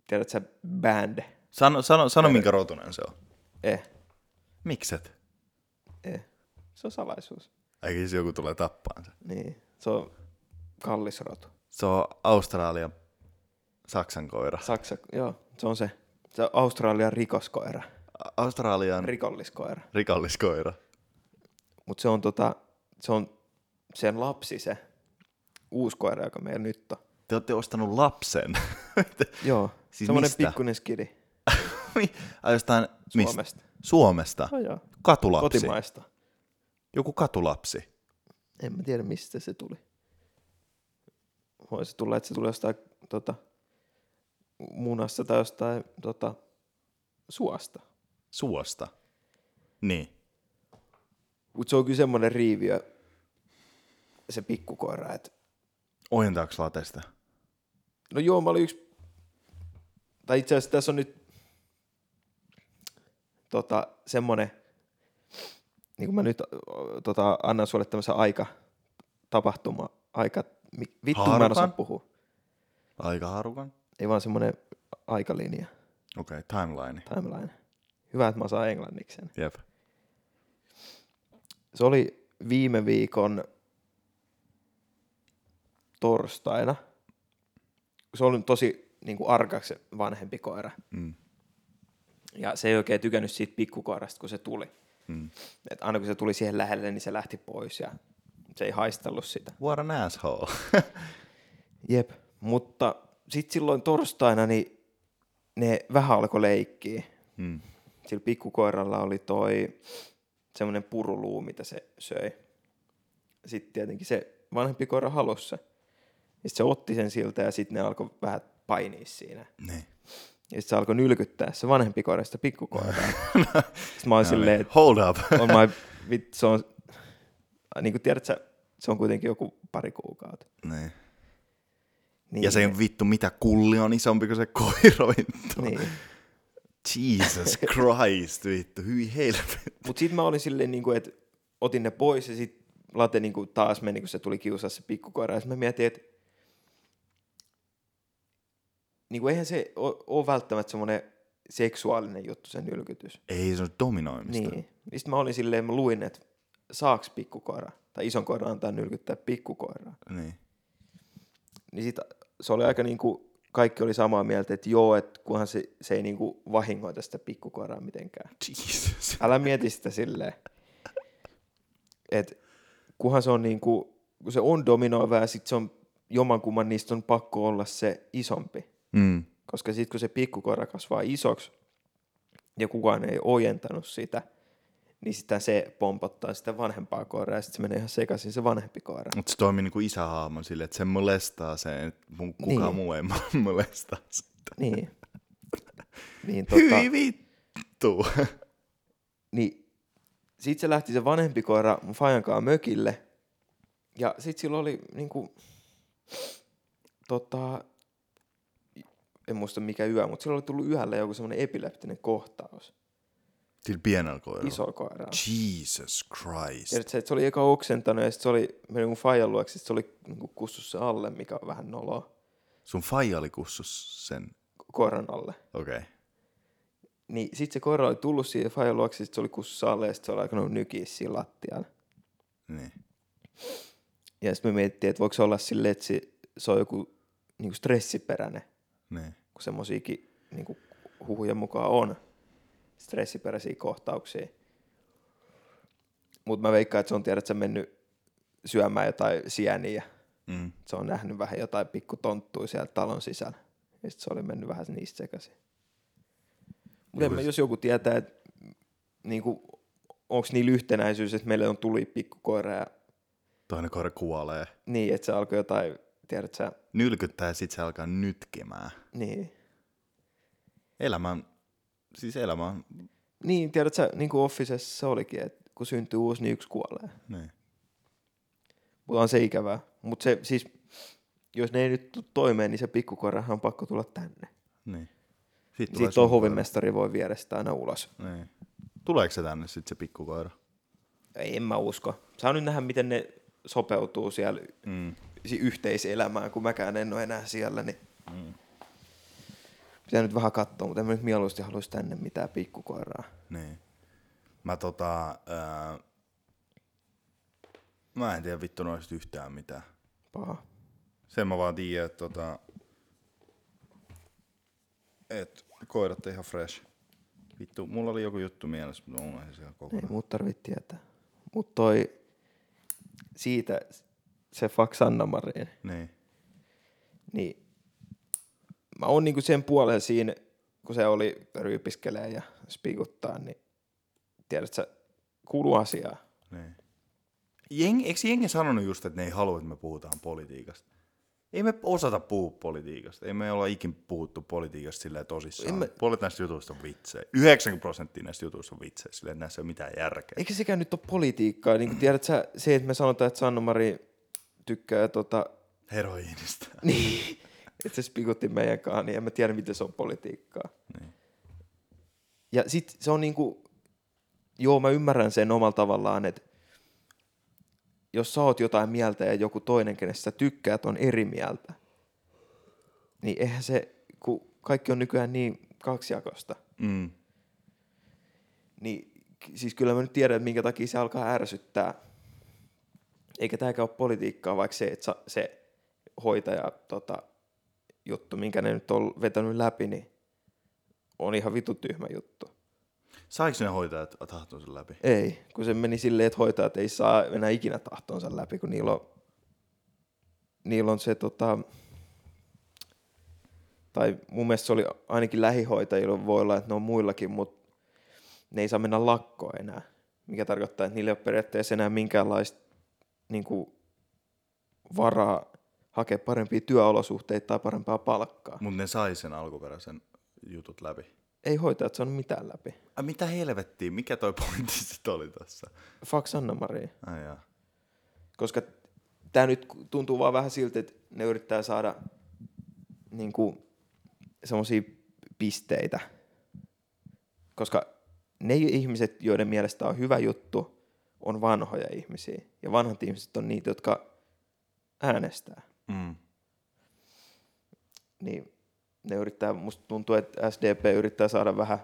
tiedät sä, band. Sano, sano, sano minkä rotunen se on. Eh, Mikset? eh. Se on salaisuus. Eikä se joku tulee tappaan se. Niin, se on kallis rotu. Se on Australian Saksan koira. Saksa, joo, se on se. Se on Australian rikoskoira, A- Australian rikolliskoira. rikolliskoira. Mutta se on tota, se on sen lapsi se uusi koira, joka meillä nyt on. Te olette ostanut lapsen. Joo, Siis siis semmoinen mistä? pikkuinen skidi Ai jostain mistä? Suomesta. Suomesta. Oh, joo. Katulapsi. Kotimaista. Joku katulapsi. En mä tiedä, mistä se tuli. Voisi tulla, että se tuli jostain tota, munassa tai jostain tota, suosta. Suosta. Niin. Mutta se on kyllä semmoinen riiviö, se pikkukoira, että Ojentaako latesta? No joo, mä olin yksi, tai itse asiassa tässä on nyt tota, semmoinen, niin kuin mä nyt tota, annan sulle tämmöisen aika, tapahtuma, aika vittu mä en osaa puhua. Aikaharukan? Ei vaan semmoinen aikalinja, Okei, okay, timeline. timeline. Hyvä, että mä osaan englanniksi sen. Jep. Se oli viime viikon torstaina. Se oli tosi niin kuin arkaksi vanhempi koira. Mm. Ja se ei oikein tykännyt siitä pikkukoirasta, kun se tuli. Mm. Et aina kun se tuli siihen lähelle, niin se lähti pois ja se ei haistellut sitä. What an asshole. Jep, mutta sitten silloin torstaina niin ne vähän alkoi leikkiä. mm. Sillä pikkukoiralla oli toi semmoinen puruluu, mitä se söi. Sitten tietenkin se vanhempi koira halusi se. Ja sit se otti sen siltä ja sitten ne alkoi vähän painia siinä. Niin. Ja sitten se alkoi nylkyttää se vanhempi koira sitä pikkukoiraa. sitten mä oon silleen, että Hold up. on my, vit, se on, niin kuin tiedät sä, se on kuitenkin joku pari kuukautta. niin. Niin, Ja se ei vittu mitä kulli on isompi kuin se koira vittu. Niin. Jesus Christ vittu, hyi helvetti. Mutta sitten mä olin silleen, niin kuin, että otin ne pois ja sitten late niin kuin taas meni, kun se tuli kiusaa se pikkukoira. Ja sitten mä mietin, että niin kuin eihän se ole välttämättä semmoinen seksuaalinen juttu, se nylkytys. Ei se on dominoimista. Niin. Sitten mä olin silleen, mä luin, että saaks pikkukoira tai ison koiran antaa nylkyttää pikkukoiraa. niin. Niin sit se oli aika niin kuin, kaikki oli samaa mieltä, että joo, että kunhan se, se ei niin kuin vahingoita sitä pikkukoiraa mitenkään. Jesus. Älä mieti sitä silleen, että kunhan se on niin kuin, kun se on dominoiva ja sitten se on jomankumman niistä on pakko olla se isompi. Mm. Koska sitten kun se pikkukoira kasvaa isoksi ja kukaan ei ojentanut sitä, niin sitä se pompottaa sitä vanhempaa koiraa ja sitten se menee ihan sekaisin se vanhempi koira. Mutta se toimii niinku isähaamon silleen, että se molestaa sen, että kukaan Niin. muu ei molestaa sitä. Niin. niin, tota, Hyi vittu. niin sitten se lähti se vanhempi koira mun fajankaan mökille. Ja sitten sillä oli niinku, tota, en muista mikä yö, mutta sillä oli tullut yöllä joku semmoinen epileptinen kohtaus. Sillä pienellä koiralla. Iso koira. Jesus Christ. Tiedätkö, se, että se oli eka oksentanut ja sitten se oli mennyt mun faijan luokse, se oli niinku kussussa alle, mikä on vähän noloa Sun faija oli kussus sen. koiran alle. Okei. Okay. Niin sit se koira oli tullut siihen faijan luokse, sit se oli kussussa alle ja sit se oli alkanut nykiä siinä lattialla. Niin. Ja sitten me mietittiin, että voiko se olla silleen, että se, se on joku niinku stressiperäinen, Niin. kun semmoisiakin niinku huhujen mukaan on stressiperäisiä kohtauksia. Mutta mä veikkaan, että se on tiedät, että se mennyt syömään jotain sieniä. Mm. Se on nähnyt vähän jotain pikku tonttuja siellä talon sisällä. Ja sitten se oli mennyt vähän niistä sekaisin. Mutta jos joku tietää, että niinku, onko niillä yhtenäisyys, että meille on tuli pikkukoira ja Toinen koira kuolee. niin, että se alkoi jotain, tiedät sä, Nylkyttää ja sit se alkaa nytkemään. niin. Elämä siis elämä on, Niin, tiedät sä, niin kuin Officessa se olikin, että kun syntyy uusi, niin yksi kuolee. niin. Mutta on se ikävää. Mutta se siis, jos ne ei nyt tuu toimeen, niin se pikkukoirahan on pakko tulla tänne. niin. Sitten tulee Sitten tuo hovimestari voi viedä sitä aina ulos. Niin. Tuleeko se tänne sitten se pikkukoira? Ei, en mä usko. Saa nyt nähdä, miten ne sopeutuu siellä Mm. Si- yhteiselämään, kun mäkään en ole enää siellä, niin mm. pitää nyt vähän katsoa, mutta en mä nyt mieluusti haluaisi tänne mitään pikkukoiraa. Niin. Mä tota, ää, mä en tiedä vittu noista yhtään mitään. Paha. Sen mä vaan tiedän, että tota, et koirat ihan fresh. Vittu, mulla oli joku juttu mielessä, mutta mulla ei se ihan Ei kokonaan. muut tarvitse tietää. Mutta toi siitä se Fax Sanna Marin, Niin. niin mä oon niinku sen puolen siinä, kun se oli ryypiskelee ja spikuttaa, niin tiedät sä, kuuluu asiaa. Niin. Jeng, eikö jengi sanonut just, että ne ei halua, että me puhutaan politiikasta? Ei me osata puhua politiikasta. Ei me olla ikin puhuttu politiikasta silleen tosissaan. Mä- Puolet näistä jutuista on vitsejä. 90 prosenttia näistä jutuista on vitsejä. Että näissä ei ole mitään järkeä. Eikä sekään nyt ole politiikkaa. Niin tiedät sä, se, että me sanotaan, että Sanna Mari tykkää tota, Heroiinista. niin, että se spikutti meidän kanssa, niin en mä tiedä, miten se on politiikkaa. Niin. Ja sit se on niinku, joo mä ymmärrän sen omalla tavallaan, että jos sä oot jotain mieltä ja joku toinen, kenestä sä tykkäät, on eri mieltä, niin eihän se, kun kaikki on nykyään niin kaksijakosta, Mm. niin siis kyllä mä nyt tiedän, että minkä takia se alkaa ärsyttää. Eikä tämäkään ole politiikkaa, vaikka se, että se hoitaja tota, juttu, minkä ne nyt on vetänyt läpi, niin on ihan vitu tyhmä juttu. Saiko ne hoitajat tahtonsa läpi? Ei, kun se meni silleen, että hoitajat ei saa enää ikinä tahtonsa läpi, kun niillä on, niillä on se tota, tai mun mielestä se oli ainakin lähihoitajilla, voi olla, että ne on muillakin, mutta ne ei saa mennä lakkoon enää, mikä tarkoittaa, että niillä ei ole periaatteessa enää minkäänlaista niin kuin, varaa hakea parempia työolosuhteita tai parempaa palkkaa. Mutta ne sai sen alkuperäisen jutut läpi. Ei hoitajat saanut mitään läpi. Ai mitä helvettiä, mikä toi pointti sitten oli tässä? Fuck Sanna Maria. Jaa. koska tämä nyt tuntuu vaan vähän siltä, että ne yrittää saada niin semmoisia pisteitä. Koska ne ihmiset, joiden mielestä on hyvä juttu, on vanhoja ihmisiä. Ja vanhat ihmiset on niitä, jotka äänestää. Mm. Niin ne yrittää, musta tuntuu, että SDP yrittää saada vähän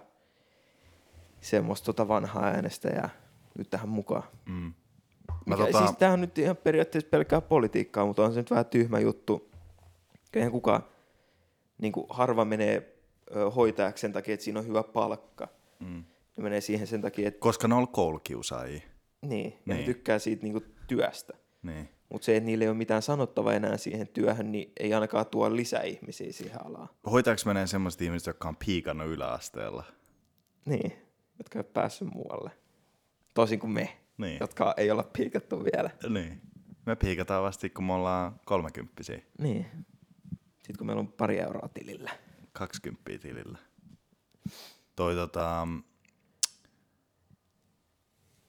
semmoista tota vanhaa äänestäjää nyt tähän mukaan. Mm. Mä Mikä, tota. Siis tämähän on nyt ihan periaatteessa pelkkää politiikkaa, mutta on se nyt vähän tyhmä juttu. Eihän kukaan, niin kuin harva menee hoitajaksi sen takia, että siinä on hyvä palkka. mm. Ne menee siihen sen takia, että Koska ne on ollut koulukiusaajia. Niin, ja Niin. ne tykkää siitä niin kuin työstä. Niin. Mutta se, että niillä ei ole mitään sanottavaa enää siihen työhön, niin ei ainakaan tuo lisää ihmisiä siihen alaan. Hoitajaksi menee semmoiset ihmiset, jotka on piikannut yläasteella. Niin, jotka ei ole päässyt muualle. Toisin kuin me, Niin. jotka ei olla piikattu vielä. Niin. Me piikataan vasta, kun me ollaan kolmekymppisiä. Niin. Sitten kun meillä on pari euroa tilillä. 20 tilillä. Toi tota...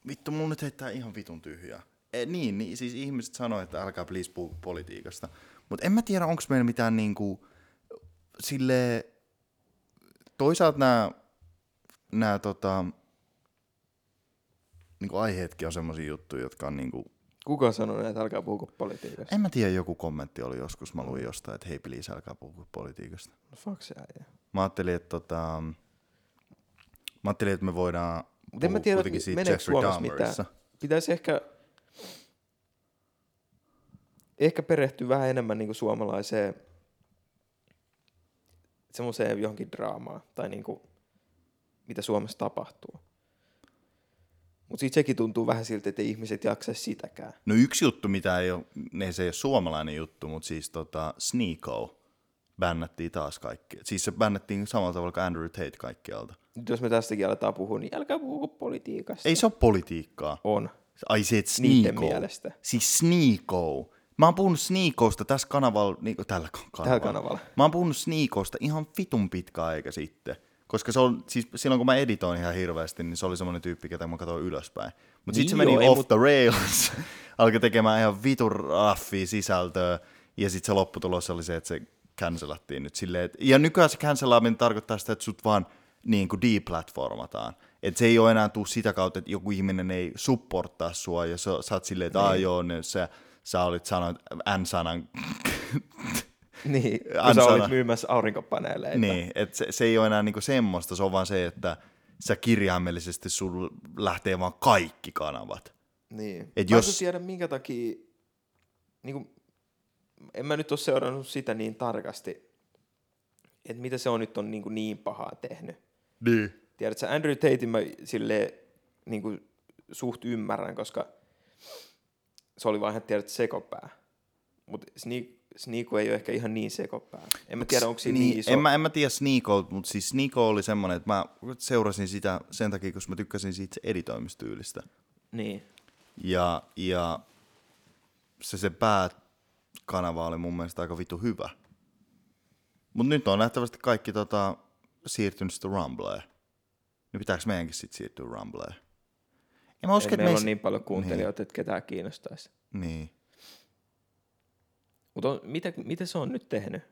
Vittu, mun nyt heittää ihan vitun tyhjää. E, niin, niin, siis ihmiset sanoo, että älkää please puhu politiikasta. Mutta en mä tiedä, onko meillä mitään niinku... Sille Toisaalta nämä... Nää, tota, niinku aiheetkin on semmosia juttuja, jotka on niinku... Kuka sanoi, että älkää puhuko politiikasta? En mä tiedä, joku kommentti oli joskus, mä luin jostain, että hei please, älkää puhu politiikasta. No fuck se äijä. Mä ajattelin, että tota, mä ajattelin, että me voidaan Mutta en mä tiedä, meneekö Suomessa mitään. Pitäisi ehkä, ehkä perehtyä vähän enemmän niin kuin suomalaiseen semmoiseen johonkin draamaan tai niin kuin, mitä Suomessa tapahtuu. Mutta sitten sekin tuntuu vähän siltä, että ihmiset jaksa sitäkään. No yksi juttu, mitä ei ole, ne se ei ole suomalainen juttu, mutta siis tota, Sneeko bännättiin taas kaikki. Siis se bännättiin samalla tavalla kuin Andrew Tate kaikkialta. Nyt jos me tästäkin aletaan puhua, niin älkää puhuko politiikasta. Ei se ole politiikkaa. On. Ai se, että Niiden Sneeko. mielestä. Siis Sneeko. Mä oon puhunut Sneakosta tässä kanavalla, niin tällä kanavalla. Tällä kanavalla. Mä oon puhunut Sneakosta ihan vitun pitkä aika sitten. Koska se on, siis silloin kun mä editoin ihan hirveästi, niin se oli semmoinen tyyppi, ketä mä katsoin ylöspäin. Mutta Niin sitten se meni joo, ei off mut- the rails, alkoi tekemään ihan vitun raffia sisältöä, ja sitten se lopputulos oli se, että se cancelattiin nyt silleen, ja nykyään se cancelaaminen tarkoittaa sitä, että sut vaan niin kuin deplatformataan. Että se ei ole enää tuu sitä kautta, että joku ihminen ei supporttaa sua, ja sä, sä oot silleen, että Niin. joo, ne, sä, sä olit sanonut N-sanan Niin, kun sä olit myymässä aurinkopaneeleita. niin, että se, se ei ole enää niinku semmoista, se on vaan se, että sä kirjaimellisesti sul lähtee vaan kaikki kanavat. Niin. Et mä jos- jos... tiedä minkä takia, niin kuin, en mä nyt ole seurannut sitä niin tarkasti, että mitä se on nyt on niin, kuin niin pahaa tehnyt. Niin. Tiedätkö, Andrew Tatein mä silleen, niin kuin, suht ymmärrän, koska se oli vaan ihan tiedät sekopää. Mutta Sneako ei ole ehkä ihan niin sekopää. En mä tiedä, onko siinä niin, niin iso. En mä, en mä tiedä Sneako, mutta siis Sneako oli semmoinen, että mä seurasin sitä sen takia, koska mä tykkäsin siitä editoimistyylistä. Niin. Ja, ja se, se pääkanava oli mun mielestä aika vitu hyvä. Mutta nyt on nähtävästi kaikki tota, siirtynyt sitten Rumbleen. Niin pitääkö meidänkin sitten siirtyä Rumbleen? Ja mä uskon, meillä me on niin paljon kuuntelijoita, että ketään kiinnostaisi. Niin. Mutta mitä, mitä se on nyt tehnyt?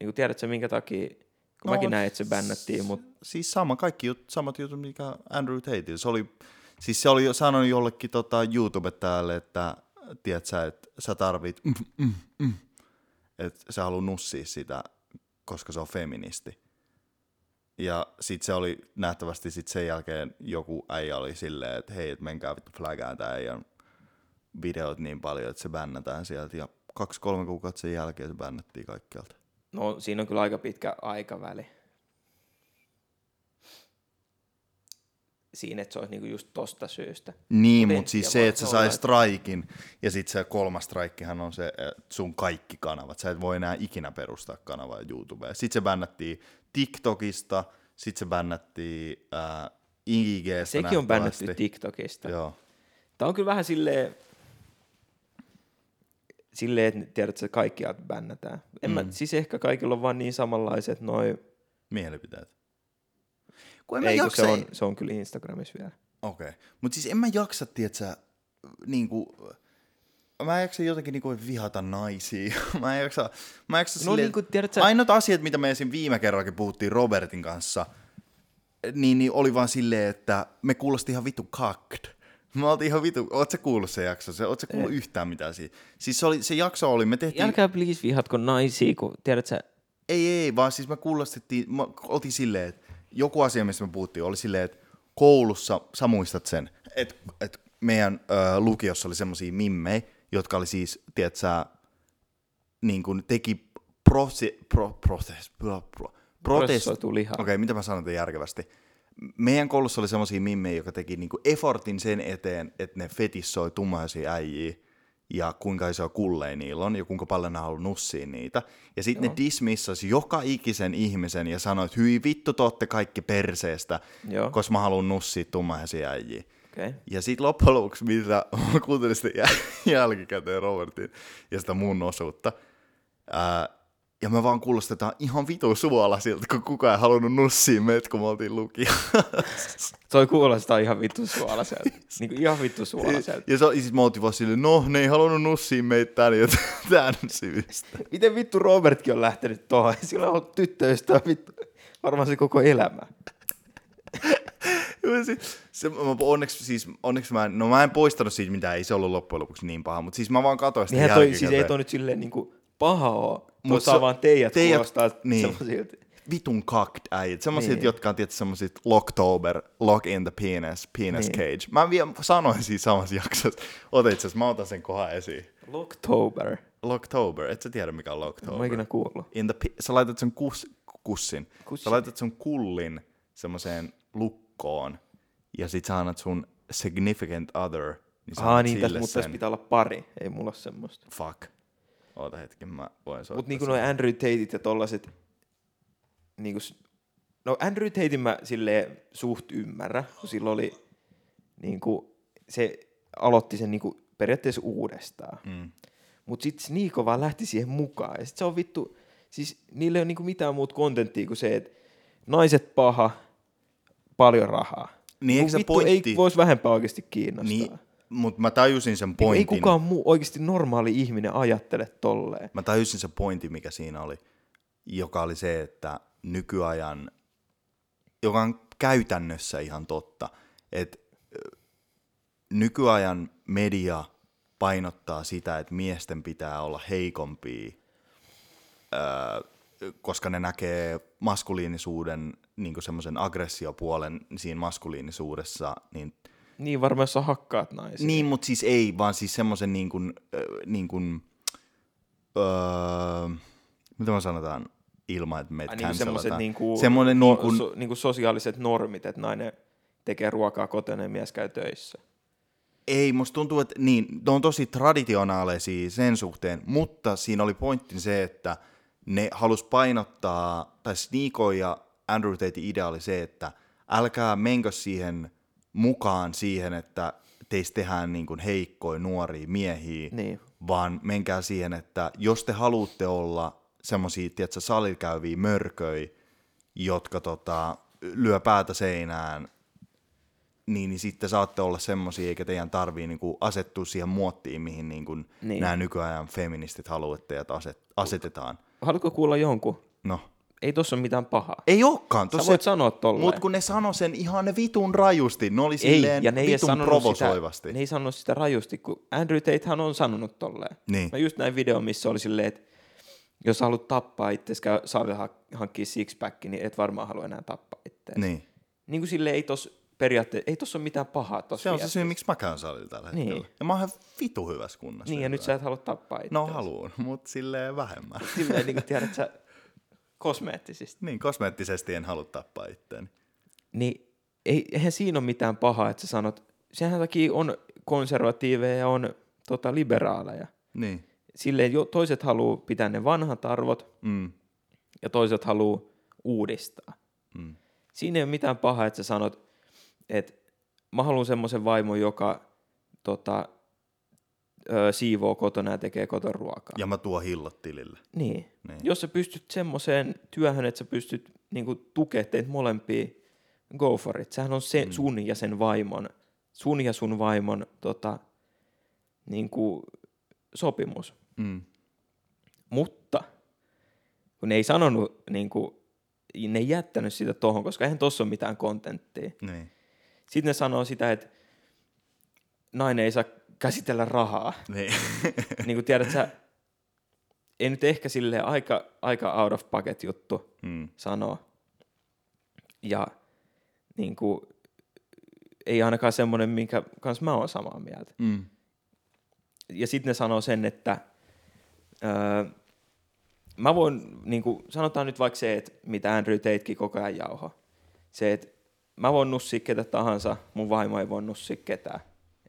Niin kuin tiedätkö minkä takia, kun No, mäkin näin, että se bännättiin, mutta Siis sama, kaikki jut, samat jutut, mikä Andrew Tate. Se oli, siis se oli sanonut jollekin tota, YouTube täällä, että tiedät sä, että sä tarvit, mm, mm, mm, että sä haluat nussia sitä, koska se on feministi. Ja sit se oli nähtävästi sit sen jälkeen joku äijä oli silleen, että hei, et menkää vittu flagään tää äijän videot niin paljon, että se bännätään sieltä. Ja kaksi-kolme kuukautta sen jälkeen se bännättiin kaikkialta. No siinä on kyllä aika pitkä aikaväli. Siinä, että se olisi niinku just tosta syystä. Niin, Mut mutta siis se, että se se sai straikin, ja sitten se kolmas straikkihan on se, että sun kaikki kanavat. Sä et voi enää ikinä perustaa kanavaa YouTubeen. Sitten se bännättiin TikTokista, sitten se bännättiin äh, IGstä Sekin on bännätty. TikTokista. Joo. Tämä on kyllä vähän silleen, silleen että tiedät, että kaikki bännätään. En mm. mä, siis ehkä kaikilla on vaan niin samanlaiset noin, Mielipiteet. Kun en mä ei jaksa, se on, se on kyllä Instagramissa vielä. Okei. Okay. Mutta siis en mä jaksa, tietsä, niinku, mä en jaksa jotenkin niinku vihata naisia. mä en jaksa, mä en jaksa No silleen, niinku, tiedät sä- Ainoat asiat, mitä me esim. viime kerrallakin puhuttiin Robertin kanssa, niin, niin oli vaan silleen, että me kuulosti ihan vitu kakt. Mä oltiin ihan vitu, oot sä kuullut se jakso? Se, oot sä kuullut yhtään mitään siitä? Siis se, oli, se jakso oli, me tehtiin... Älkää please vihatko naisia, kun tiedät sä, Ei, ei, vaan siis me kuulostettiin, me oltiin silleen, että joku asia, mistä me puhuttiin, oli silleen, että koulussa, sä muistat sen, että, että meidän ö, lukiossa oli semmoisia mimmejä, jotka oli siis, tiedät sä, niin kuin teki prosi, pro, protest, pro, pro, protest. Okei, okay, mitä mä sanon järkevästi? Meidän koulussa oli semmoisia mimmejä, jotka teki niinku effortin sen eteen, että ne fetissoi tummaisia äijiä ja kuinka iso kulleja niillä on ja kuinka paljon ne haluaa nussia niitä. Ja sitten ne dismissasi joka ikisen ihmisen ja sanoi, että hyi vittu te kaikki perseestä, Joo. koska mä haluan nussia tummaisia äijiä. Okay. Ja sitten loppujen lopuksi, mitä kuuntelin sitä jäl- jälkikäteen Robertin ja sitä mun osuutta, ää, ja me vaan kuulostetaan ihan vitu suolaisilta, kun kukaan ei halunnut nussia meitä, kun me oltiin lukio. Toi kuulostaa ihan vittu suolaiselta. niinku ihan vittu suolaiselta. ja se, oli- siis me oltiin vaan silleen, no ne ei halunnut nussia meitä tän ja tän syystä. Miten vittu Robertkin on lähtenyt tuohon? Sillä on ollut tyttöystävä vittu. Varmaan se koko elämä. Ja se, se, mä, onneksi, siis, onneksi mä en, no mä en poistanut siitä mitään, ei se ollut loppujen lopuksi niin paha, mutta siis mä vaan katsoin sitä Niinhän toi, siis ei toi nyt silleen niinku paha oo. Tuo Mut saa se- vaan teidät, teidät- kuulostaa niin. semmosilta. vitun kakt äijät. Semmoiset, Niin. jotka on tietysti semmoiset locktober, lock in the penis, penis Niin. cage. Mä vielä sanoin siinä samassa jaksossa. Ota itse asiassa, mä otan sen kohan esiin. Locktober. Locktober, et sä tiedä mikä on Mä locktober. ikinä kuullut. In the, pi- sä laitat sen kus, kussin. Kussin. Sä laitat sun kullin semmoiseen lukkoon. Ja sit sä annat sun significant other. Niin sä Ah niin, tässä, mutta tässä sen. pitää olla pari. Ei mulla ole semmoista. Fuck. Oota hetken, mä voin soittaa Mutta niinku sen. noi Andrew Tateit ja tollaset, niinku, no Andrew Tatein mä silleen suht ymmärrä, kun silloin oli niinku, se aloitti sen niinku periaatteessa uudestaan. Mm. Mutta sitten Sneeko vaan lähti siihen mukaan. Ja sit se on vittu, siis niillä ei ole niinku mitään muuta kontenttia kuin se, että naiset paha, paljon rahaa. Niin, eikö se vittu pointti- ei voisi vähempää oikeasti kiinnostaa. Niin, mutta mä tajusin sen Niinku pointin. ei kukaan muu oikeasti normaali ihminen ajattele tolleen. Mä tajusin se pointti, mikä siinä oli, joka oli se, että nykyajan, joka on käytännössä ihan totta, että nykyajan media painottaa sitä, että miesten pitää olla heikompia, koska ne näkee maskuliinisuuden, niin semmoisen aggressiopuolen siinä maskuliinisuudessa, niin Niin varmaan, jos sä hakkaat naisia. niin, mutta siis ei, vaan siis semmoisen niin kuin, äh, niin kuin öö, mitä mä sanotaan ilman, että meitä Ai niinku semmoiset cancelataan. niinku, Semmoinen no, niin kuin, so, niinku sosiaaliset normit, että nainen tekee ruokaa kotona ja mies käy töissä. ei, musta tuntuu, että niin, ne on tosi traditionaalisia sen suhteen, mutta siinä oli pointti se, että ne halus painottaa, tai Sneeko ja Andrew Tatein idea oli se, että älkää menkö siihen mukaan siihen, että teistä tehdään niin kuin heikkoja nuoria miehiä, Niin. vaan menkää siihen, että jos te haluatte olla semmoisia, tiedätkö, salilla käyviä mörköjä, jotka tota, lyö päätä seinään, niin, niin sitten saatte olla semmoisia, eikä teidän tarvii niinku asettua siihen muottiin, mihin niinku Niin. niin. nämä nykyajan feministit haluavat, että aset, asetetaan. Haluatko kuulla jonkun? No, ei tossa ole mitään pahaa. Ei olekaan. Sä Tossa voit sanoa tolleen. Mutta kun ne sano sen ihan ne vitun rajusti, ne oli silleen ei, ja ne ei, vitun provosoivasti. sitä, ne ei sanonut sitä rajusti, kun Andrew Tatehan on sanonut tolleen. Niin. Mä just näin video, missä oli silleen, että jos sä haluat tappaa itse, käy ha- hankkia sixpack, niin et varmaan halua enää tappaa itse. Niin. niin kuin silleen ei tos periaatteessa, ei tossa ole mitään pahaa tossa Se on se syy, miksi mä käyn salilla tällä Niin. hetkellä. Ja mä oon ihan vitu hyvässä kunnossa. Niin, ja nyt sä et halua tappaa itse. No haluun, mutta silleen vähemmän. Silleen niin kuin tiedät sä kosmeettisesti. niin, kosmeettisesti en halua tappaa itteeni. Niin ei, eihän siinä ole mitään pahaa, että sä sanot, sehän takia on konservatiiveja ja on tota, liberaaleja. Niin. Silleen jo, toiset haluaa pitää ne vanhat arvot Mm. ja toiset haluaa uudistaa. Mm. Siinä ei ole mitään pahaa, että sä sanot, että mä haluan semmoisen vaimon, joka tota, ö, siivoo kotona ja tekee koton ruokaa. Ja mä tuon hillot tilille. Niin. Niin. Jos sä pystyt semmoiseen työhön, että sä pystyt niinku, tukemaan teitä molempia, go for it. Sehän on se, mm. sun ja sen vaimon, sun ja sun vaimon tota, niinku, sopimus. Mm. Mutta kun ne ei sanonut, niinku, ne ei jättänyt sitä tohon, koska eihän tossa ole mitään kontenttia. Niin. Sitten ne sanoo sitä, että nainen ei saa käsitellä rahaa. Niin. niin kuin tiedät sä, ei nyt ehkä sille aika, aika out of pocket juttu mm. sanoa. Ja niin kuin, ei ainakaan semmoinen, minkä kanssa mä oon samaa mieltä. Mm. Ja sitten ne sanoo sen, että öö, mä voin, niin kuin, sanotaan nyt vaikka se, että mitä Andrew Tatekin koko ajan jauho. Se, että mä voin nussia ketä tahansa, mun vaimo ei voi nussia ketään.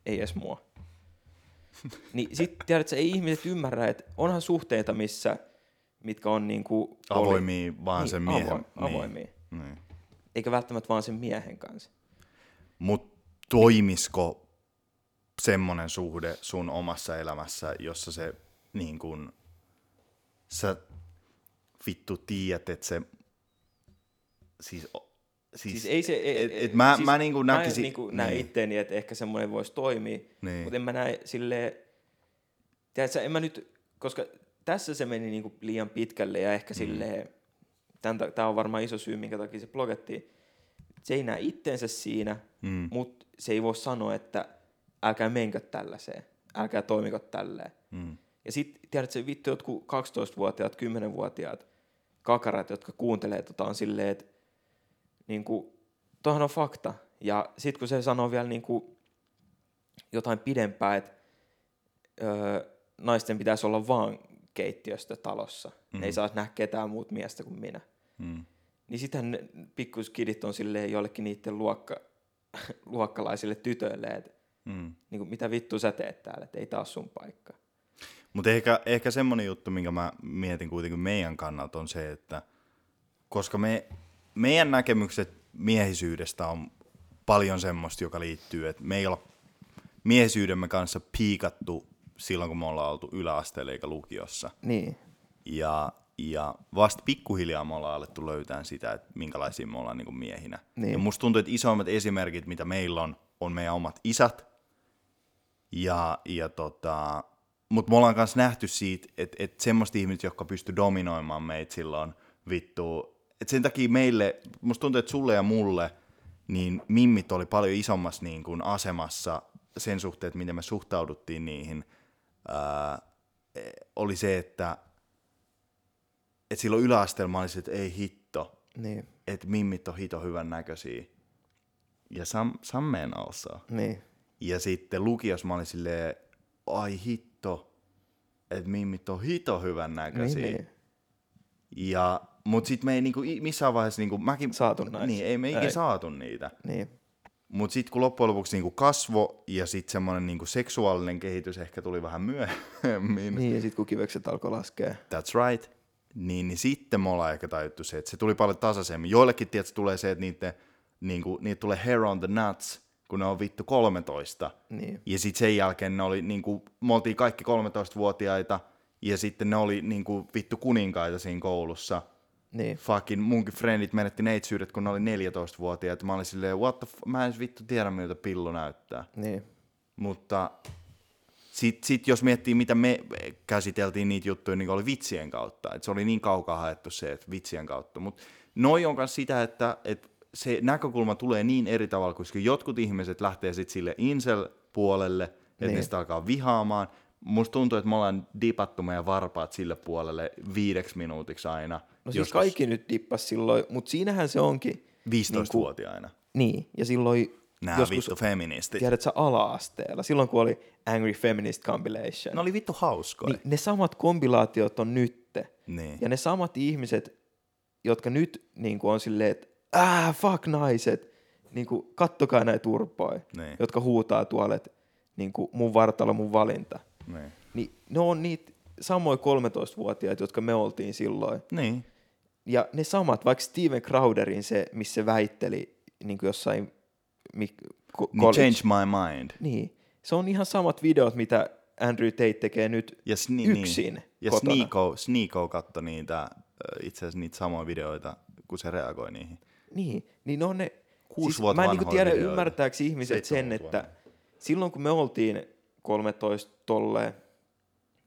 Ei edes mua. niin sit tiedätkö, ei ihmiset ymmärrä, että onhan suhteita, missä, mitkä on niin kuin, Avoimia vaan niin, sen miehen. Avo, avoimia. Niin. niin. Eikä välttämättä vaan sen miehen kanssa. Mutta toimisiko semmoinen suhde sun omassa elämässä, jossa se niin kun, sä vittu tiedät, että se siis, siis, Siis ei se, et, et mä, siis mä niin kuin Mä näkisin, niin kuin näen itteeni, että ehkä semmoinen voisi toimia, Niin. mutta en mä näe silleen, tiedätkö, en mä nyt, koska tässä se meni niin kuin liian pitkälle ja ehkä mm. silleen, tämä on varmaan iso syy, minkä takia se blogettiin, se ei näe itteensä siinä, Mm. mutta se ei voi sanoa, että älkää menkö tällaiseen, älkää toimiko tälleen. Mm. Ja sitten, tiedätkö, vittu jotkut 12-vuotiaat, 10-vuotiaat kakarat, jotka kuuntelee tota, on silleen, että niin kuin, toihan on fakta. Ja sitten kun se sanoo vielä niin kuin, jotain pidempää, että öö, naisten pitäisi olla vaan keittiöstä talossa. Mm. Ne ei saa nähdä ketään muut miestä kuin minä. Mm. Niin ne pikkuskidit on silleen jollekin niiden luokka, luokkalaisille tytöille, että Mm. niin kuin, mitä vittu sä teet täällä, että ei taas sun paikka. Mutta ehkä, ehkä semmoinen juttu, minkä mä mietin kuitenkin meidän kannalta, on se, että koska me, meidän näkemykset miehisyydestä on paljon semmoista, joka liittyy, että me ei olla miehisyydemme kanssa piikattu silloin, kun me ollaan oltu yläasteella eikä lukiossa. Niin. Ja, ja vasta pikkuhiljaa me ollaan alettu löytää sitä, että minkälaisia me ollaan niin kuin miehinä. Niin. Ja musta tuntuu, että isoimmat esimerkit, mitä meillä on, on meidän omat isät. Ja, ja tota, mutta me ollaan myös nähty siitä, että, että semmoista ihmiset, jotka pysty dominoimaan meitä silloin vittu. Että sen takia meille, musta tuntuu, että sulle ja mulle, niin mimmit oli paljon isommassa niin kuin asemassa sen suhteen, että miten me suhtauduttiin niihin. Ää, oli se, että että silloin yläasteella mä olisin, että ei hitto, Niin. että mimmit on hito hyvän näköisiä. Ja sam, sammeen also. Niin. Ja sitten lukios mä olin silleen, ai hitto, että mimmit on hito hyvän näköisiä. Niin, niin. Ja, mut sit me ei niinku, missään vaiheessa, niinku, mäkin, Saatu naisia. niin, ei me ikinä saatu niitä. Niin. Mut sitten kun loppujen lopuksi niinku kasvo ja sitten semmoinen niinku seksuaalinen kehitys ehkä tuli vähän myöhemmin, Niin, ja sitten kun kivekset alkoi laskea. That's right. Niin, niin sitten me ollaan ehkä tajuttu se, että se tuli paljon tasaisemmin. Joillekin tietysti tulee se, että niitä, niinku, niitä tulee hair on the nuts, kun ne on vittu 13. Niin. Ja sitten sen jälkeen ne oli, niinku, me oltiin kaikki 13-vuotiaita, ja sitten ne oli niinku, vittu kuninkaita siinä koulussa. Niin. Fucking munkin frendit menetti neitsyydet, kun ne oli 14-vuotiaita. Mä olin silleen, what the f-? mä en vittu tiedä, miltä pillu näyttää. Niin. Mutta Sitten sit jos miettii, mitä me käsiteltiin niitä juttuja, niin oli vitsien kautta. Et se oli niin kaukaa haettu se, että vitsien kautta. Mutta noi on myös sitä, että, että se näkökulma tulee niin eri tavalla, koska jotkut ihmiset lähtee sitten sille incel-puolelle, että Niin. ne sitä alkaa vihaamaan. Musta tuntuu, että me ollaan dipattu meidän varpaat sille puolelle viideksi minuutiksi aina. No siis kaikki nyt dippas silloin, mutta siinähän se onkin. 15-vuotiaina. Niin, ja silloin Nämä joskus, vittu feministit. tiedätkö, ala-asteella, silloin kun oli Angry Feminist Compilation, Ne oli vittu hauskoja. niin ne samat kompilaatiot on nytte. Niin. Ja ne samat ihmiset, jotka nyt niin kuin on silleen, että ah, fuck naiset, niin kuin, kattokaa näitä turpoja, Niin. jotka huutaa tuolle, että niin kuin, mun vartalo, mun valinta. Niin. Niin ne on niitä samoja 13-vuotiaita, jotka me oltiin silloin. niin. Ja ne samat, vaikka Steven Crowderin se, missä se väitteli niin kuin jossain mi, ko, Niin change my mind. Niin, se on ihan samat videot, mitä Andrew Tate tekee nyt Ja, sni- yksin Niin. Ja kotona. Sneeko, Sneeko katsoi niitä, itse asiassa niitä samoja videoita, kun se reagoi niihin. Niin, niin ne on ne... Kuusi vuotta Mä en vanhoja tiedä, videoita. ymmärtääkö ihmiset sen, että silloin kun me oltiin 13 tolleen,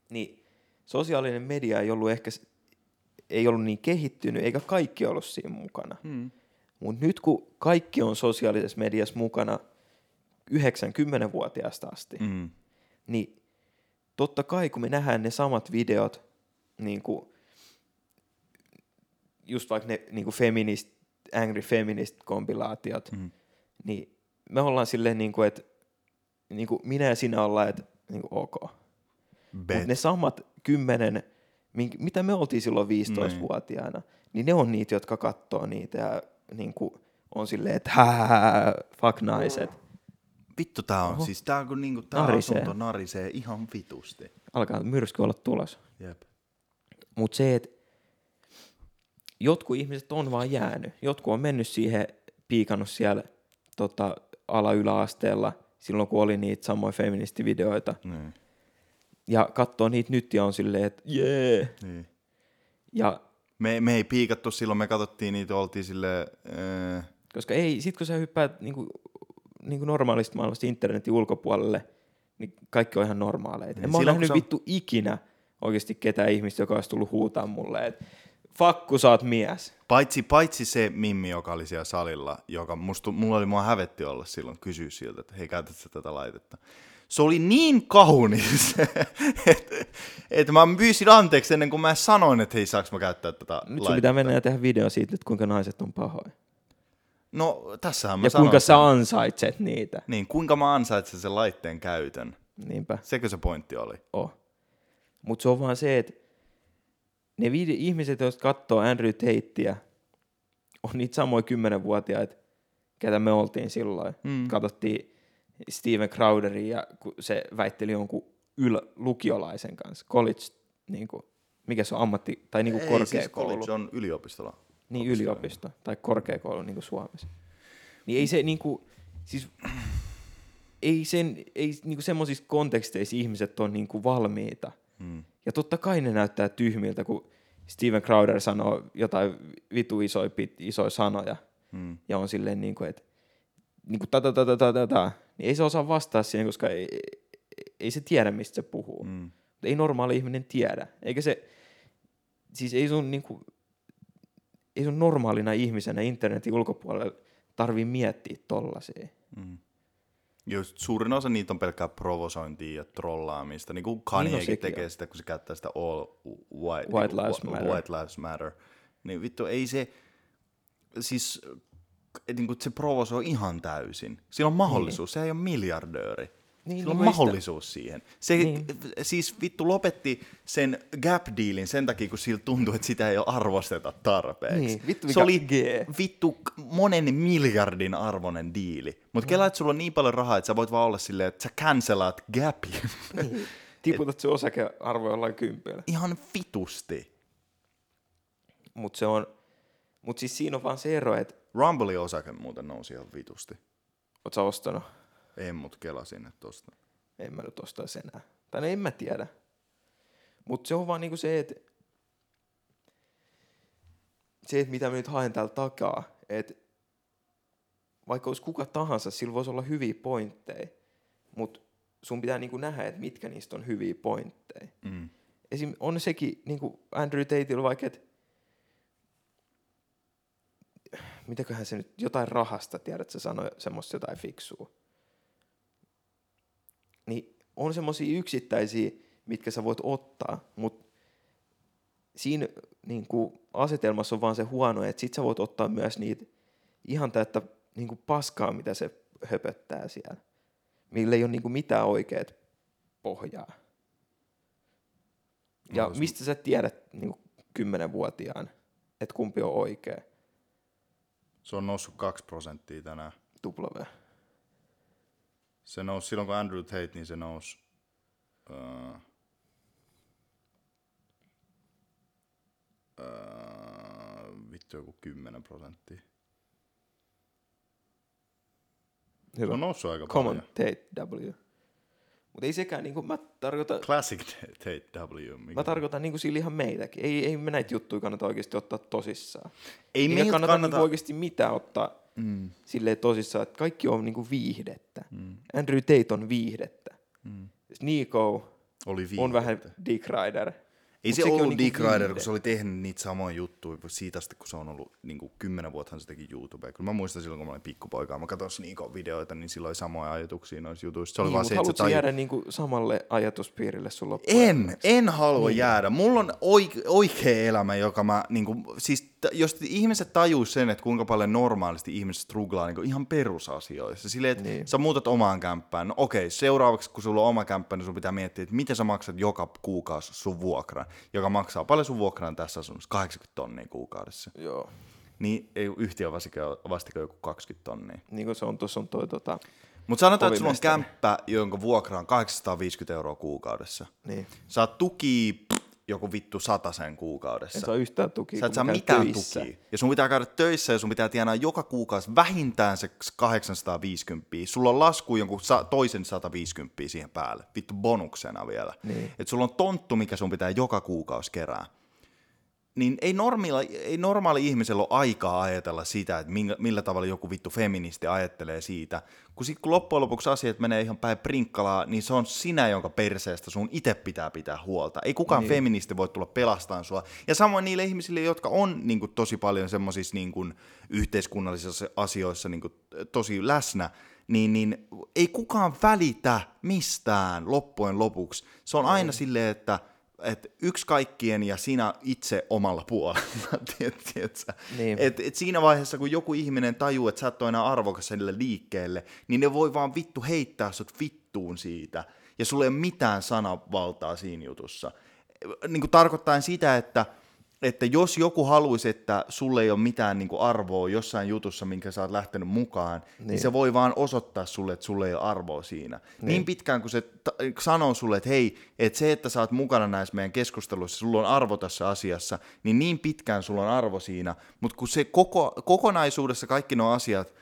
niin sosiaalinen media ei ollut ehkä ei ollut niin kehittynyt, eikä kaikki ollut siinä mukana. Hmm. Mutta nyt kun kaikki on sosiaalisessa mediassa mukana 90-vuotiaasta asti, Mm. niin totta kai kun me nähdään ne samat videot, niin kuin, just vaikka ne niin kuin feminist, angry feminist kompilaatiot, Mm. niin me ollaan silleen, niin kuin, että niin kuin minä ja sinä ollaan, että niin kuin, ok. Bet. Mutta ne samat kymmenen, mink- mitä me oltiin silloin 15-vuotiaana, niin ne on niitä, jotka katsoo niitä ja niin kuin, on silleen, että hää, fuck naiset. Vittu tää on, Oho. siis tää on kun niinku, tää Narisee. asunto narisee ihan vitusti. Alkaa myrsky olla tulos. Jep. Mutta se, että jotkut ihmiset on vaan jäänyt. Jotkut on mennyt siihen, piikannut siellä tota, ala-yläasteella, silloin kun oli niitä samoja feministivideoita. Niin. Ja katsoo niitä nyt ja on silleen, että jee. Niin. Ja Me, me ei piikattu silloin, me katsottiin niitä, oltiin sille äh, koska ei, sit kun sä hyppäät niinku, niinku normaalista maailmasta internetin ulkopuolelle, niin kaikki on ihan normaaleita. Niin, En mä kun nähnyt sä- vittu ikinä oikeasti ketään ihmistä, joka olisi tullut huutaa mulle, että fakku, sä oot mies. Paitsi, paitsi se Mimmi, joka oli siellä salilla, joka musta, mulla oli mua hävetti olla silloin, kysyä siltä, että hei, käytät sä tätä laitetta. Se oli niin kaunis, että et mä pyysin anteeksi ennen kuin mä sanoin, että hei, saaks mä käyttää tätä Nyt sun laitetta. pitää mennä ja tehdä video siitä, että kuinka naiset on pahoja. No, tässähän mä Ja sanoin kuinka sä ansaitset niitä. Niin, kuinka mä ansaitsen sen laitteen käytön. Niinpä, Sekö se pointti oli? oh. Mutta se on vaan se, että ne vide- ihmiset, jotka katsoo Andrew Tatea, on niitä samoja kymmenenvuotiaita, ketä me oltiin silloin. Mm. Katsottiin Steven Crowderia, ja kun se väitteli jonkun yl- lukiolaisen kanssa, college, niin kuin, mikä se on ammatti, tai niin kuin Ei, korkeakoulu. Siis college on yliopistolla. Niin, yliopisto tai korkeakoulu niin kuin Suomessa. Niin ei se niin kuin, siis ei, sen, ei niin kuin semmoisissa konteksteissa ihmiset on niin kuin valmiita. Mm. Ja totta kai ne näyttää tyhmiltä, kun Steven Crowder sanoo jotain vitu isoja, pit- isoja sanoja Mm. ja on silleen niin kuin, että niin kuin ta ta ta ta ta ta ta, niin ei se osaa vastaa siihen, koska ei, ei, se tiedä, mistä se puhuu. Mm. Mm. Ei normaali ihminen tiedä. Eikä se, siis ei sun, niin kuin, ei sun normaalina ihmisenä internetin ulkopuolella tarvii miettiä tollasia. Mm. Just suurin osa niitä on pelkkää provosointia ja trollaamista. Niin kuin Niin Kanyekin on sekin tekee on. sitä, kun se käyttää sitä all white, White niin lives matter. white lives matter. Niin vittu, ei se, siis niin kuin se provosoi ihan täysin. Sillä on mahdollisuus, se ei ole miljardööri. Niin, Sillä on niin mahdollisuus siihen. Se Niin. siis vittu lopetti sen Gap-dealin sen takia, kun sillä tuntui, että sitä ei ole arvosteta tarpeeksi. Niin, vittu se mikä oli G. vittu monen miljardin arvoinen diili. Mutta mm. kela, että sulla on niin paljon rahaa, että sä voit vaan olla silleen, että sä cancelaat Gapin. Tiputat se osakearvo jollain kympillä. Ihan vitusti. Mutta se on, mut siis siinä on vaan se ero, että Rumblein osake muuten nousi ihan vitusti. oot sä ostanut. En mut kelasin, että tosta. En mä nyt ostaisi enää. Tai no en mä tiedä. Mutta se on vaan niinku se, että se, että mitä mä nyt haen täällä takaa, että vaikka olisi kuka tahansa, sillä voisi olla hyviä pointteja, mutta sun pitää niin kuin nähdä, että mitkä niistä on hyviä pointteja. Mm. Esim. on sekin niin kuin Andrew Tateilla vaikka, että mitäköhän se nyt, jotain rahasta, tiedät, se sanoi semmoista jotain fiksua. Niin on semmoisia yksittäisiä, mitkä sä voit ottaa, mutta siinä niin kuin, asetelmassa on vaan se huono, että sit sä voit ottaa myös niitä ihan täyttä niin kuin paskaa, mitä se höpöttää siellä, millä ei ole niin kuin mitään oikeat pohjaa. Ja No, mistä sä tiedät niin kuin kymmenenvuotiaan, että kumpi on oikea? Se on noussut 2 prosenttia tänään. W. Se nousi, silloin kun Andrew Tate, niin se nousi... Uh, uh, vittu joku 10 prosenttia. Se Hyvä. on noussut aika Common paljon. Tate W. Mutta ei sekään, niin kuin, mä tarkoitan, Classic Tate W. Mikä mä tarkoitan niin kuin sillä ihan meitäkin. Ei, ei me näitä juttuja kannata oikeasti ottaa tosissaan. Ei Ei me kannata, kannata... Niin oikeasti mitään ottaa mm. silleen tosissaan, että kaikki on niin kuin viihdettä. Mm. Andrew Tate on viihdettä. Mm. Nico Oli on viihdettä. vähän Dick Rider. Ei Mut se on ollut niinku Dick Rider, kun se oli tehnyt niitä samoja juttuja siitä asti, kun se on ollut niin kuin kymmenen vuotta se teki YouTubea. Kyllä mä muistan silloin, kun mä olin pikkupoika, mä katsoin Sneakon videoita, niin sillä oli samoja ajatuksia noissa jutuissa. Se oli Niin, vaan mutta se, että jäädä niin kuin samalle ajatuspiirille sun En, en halua niin. jäädä. Mulla on oike, oikea elämä, joka mä, niin kuin, siis jos ihmiset tajuis sen, että kuinka paljon normaalisti ihmiset struglaa niin ihan perusasioissa. Silleen, että niin. Sä muutat omaan kämppään. No okei, seuraavaksi kun sulla on oma kämppä, niin sun pitää miettiä, että miten sä maksat joka kuukausi sun vuokran, joka maksaa paljon sun vuokran tässä asunnossa, 80 tonnia kuukaudessa. Joo. Niin ei yhtiö vastikö, joku 20 tonnia. Niin kuin se on, tuossa on toi tota, Mutta sanotaan, että sulla on kämppä, jonka vuokra on 850 euroa kuukaudessa. niin. Saat tuki joku vittu sen kuukaudessa. En saa yhtään tukia, Sä et saa mitään töissä. tukia. Ja sun pitää käydä töissä ja sun pitää tienaa joka kuukausi vähintään se 850. Sulla on lasku jonkun sa- toisen 150 siihen päälle. Vittu bonuksena vielä. Niin. Et sulla on tonttu, mikä sun pitää joka kuukausi kerää. Niin ei, normilla, ei normaali ihmisellä ole aikaa ajatella sitä, että millä, millä tavalla joku vittu feministi ajattelee siitä. Kun sit kun loppujen lopuksi asiat menee ihan päin prinkkalaa, niin se on sinä, jonka perseestä sun itse pitää pitää huolta. Ei kukaan niin. feministi voi tulla pelastamaan sua. Ja samoin niille ihmisille, jotka on niin kuin, tosi paljon semmoisissa niin kuin, yhteiskunnallisissa asioissa niin kuin, tosi läsnä, niin, niin ei kukaan välitä mistään loppujen lopuksi. Se on aina silleen, että et yksi kaikkien ja sinä itse omalla puolella, tiedät? Niin. Et, et siinä vaiheessa, kun joku ihminen tajuu, että sä et ole enää arvokas sille liikkeelle, niin ne voi vaan vittu heittää sut vittuun siitä, ja sulla ei ole mitään sanavaltaa siinä jutussa. Niin kuin tarkoittaa sitä, että että jos joku haluaisi, että sulle ei ole mitään niin kuin arvoa jossain jutussa, minkä sä oot lähtenyt mukaan, niin. niin se voi vaan osoittaa sulle, että sulle ei ole arvoa siinä. Niin, niin pitkään kun se sanoo sulle, että hei, että se, että sä oot mukana näissä meidän keskusteluissa, sulla on arvo tässä asiassa, niin niin pitkään sulla on arvo siinä, mutta kun se koko, kokonaisuudessa kaikki nuo asiat,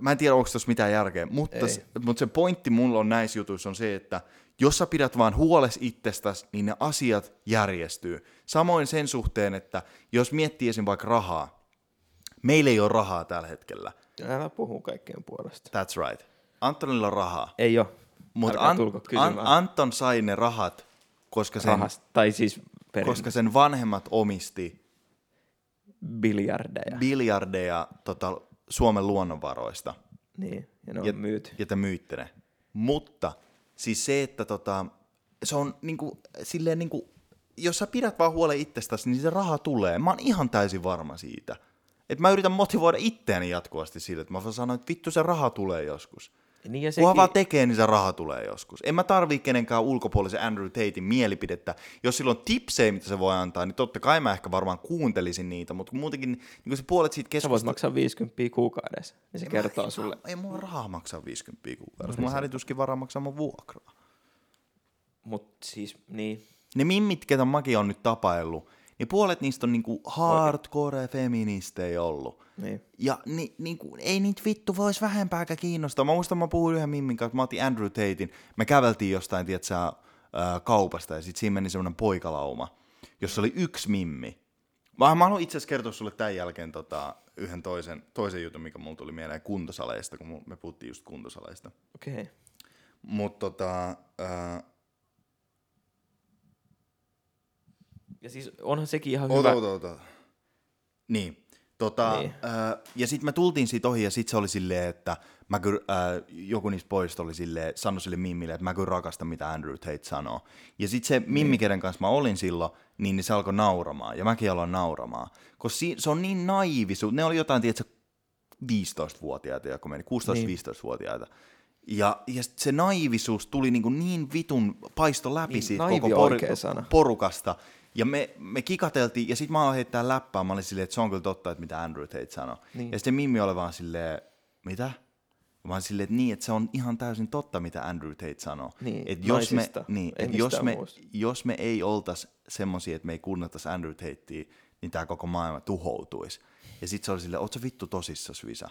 mä en tiedä, onko tässä mitään järkeä, mutta, mutta se pointti mulla on näissä jutuissa on se, että jos sä pidät vaan huoles itsestäsi, niin ne asiat järjestyy. Samoin sen suhteen, että jos miettii esim. vaikka rahaa, meillä ei ole rahaa tällä hetkellä. Älä puhu kaikkien puolesta. That's right. Antonilla on rahaa. Ei ole. Mutta Älkää An- Anton sai ne rahat, koska sen, rahasta. Tai siis perin koska sen vanhemmat omisti biljardeja. biljardeja tota, Suomen luonnonvaroista. niin, ja ne on Ja- myyty. ja te myytte ne. Mutta siis se, että tota, se on niinku, silleen niinku, jos sä pidät vaan huolen itsestäsi, niin se raha tulee. Mä oon ihan täysin varma siitä. Että mä yritän motivoida itseäni jatkuvasti sille, että mä vaan sanon, että vittu se raha tulee joskus. Niin ja Kunhan sekin, vaan tekee, niin se raha tulee joskus. En mä tarvii kenenkään ulkopuolisen Andrew Tatein mielipidettä. Jos sillä on tipsejä, mitä se voi antaa, niin totta kai mä ehkä varmaan kuuntelisin niitä, mutta muutenkin niin se puolet siitä sä voit keskustelusta... maksaa 50 kuukaudessa, niin se kertoo sulle. Ei mulla rahaa maksaa 50 kuukaudessa. Mulla hädituskin varaa maksaa mun vuokraa. Mut siis, niin. Ne mimmit, ketä mäkin on nyt tapaillut, niin puolet niistä on niinku hardcore feministejä ollut. Niin. Ja ni, niinku, ei niitä vittu vois vähempääkään kiinnostaa. Mä muistan, mä puhuin yhden mimmin kanssa, mä otin Andrew Tatein. Me käveltiin jostain, tiedätkö, ää, kaupasta ja sit siinä meni semmonen poikalauma, jossa oli yksi mimmi. Mä, mä haluan itse asiassa kertoa sulle tämän jälkeen tota, yhden toisen, toisen jutun, mikä mulla tuli mieleen kuntosaleista, kun me puhuttiin just kuntosaleista. Okei. Okay. Mutta tota, äh, Ja siis onhan sekin ihan Ota, hyvä. ota, ota. Niin. Tota, Niin. niin. Äh, ja sitten me tultiin siitä ohi, ja sitten se oli silleen, että mä kyllä, äh, joku niistä pojista oli silleen, sanoi sille Mimmille, että mä kyllä rakastan, mitä Andrew Tate sanoo. Ja sitten se Mimmi, kenen kanssa mä olin silloin, niin, niin se alkoi nauramaan, ja mäkin aloin nauramaan. Koska si- se on niin naivi, su- ne oli jotain, tiedätkö, 15-vuotiaita, joku meni, 16-15-vuotiaita. Ja, ja sit se naivisuus tuli niin, niin vitun paisto läpi Niin, siitä koko sana. porukasta. Ja me, me kikateltiin, ja sitten mä aloin heittää läppää. Mä olin silleen, että se on kyllä totta, että mitä Andrew Tate sanoi. Niin. Ja sitten Mimmi oli vaan silleen, mitä? Olin silleen, että niin, että se on ihan täysin totta, mitä Andrew Tate sanoo. Niin, että jos me, niin, että jos me, muusta. jos me ei oltaisi semmosia, että me ei kuunnettaisi Andrew Tatea, niin tämä koko maailma tuhoutuisi. Ja sitten se oli silleen, oot sä vittu tosissas, Visa?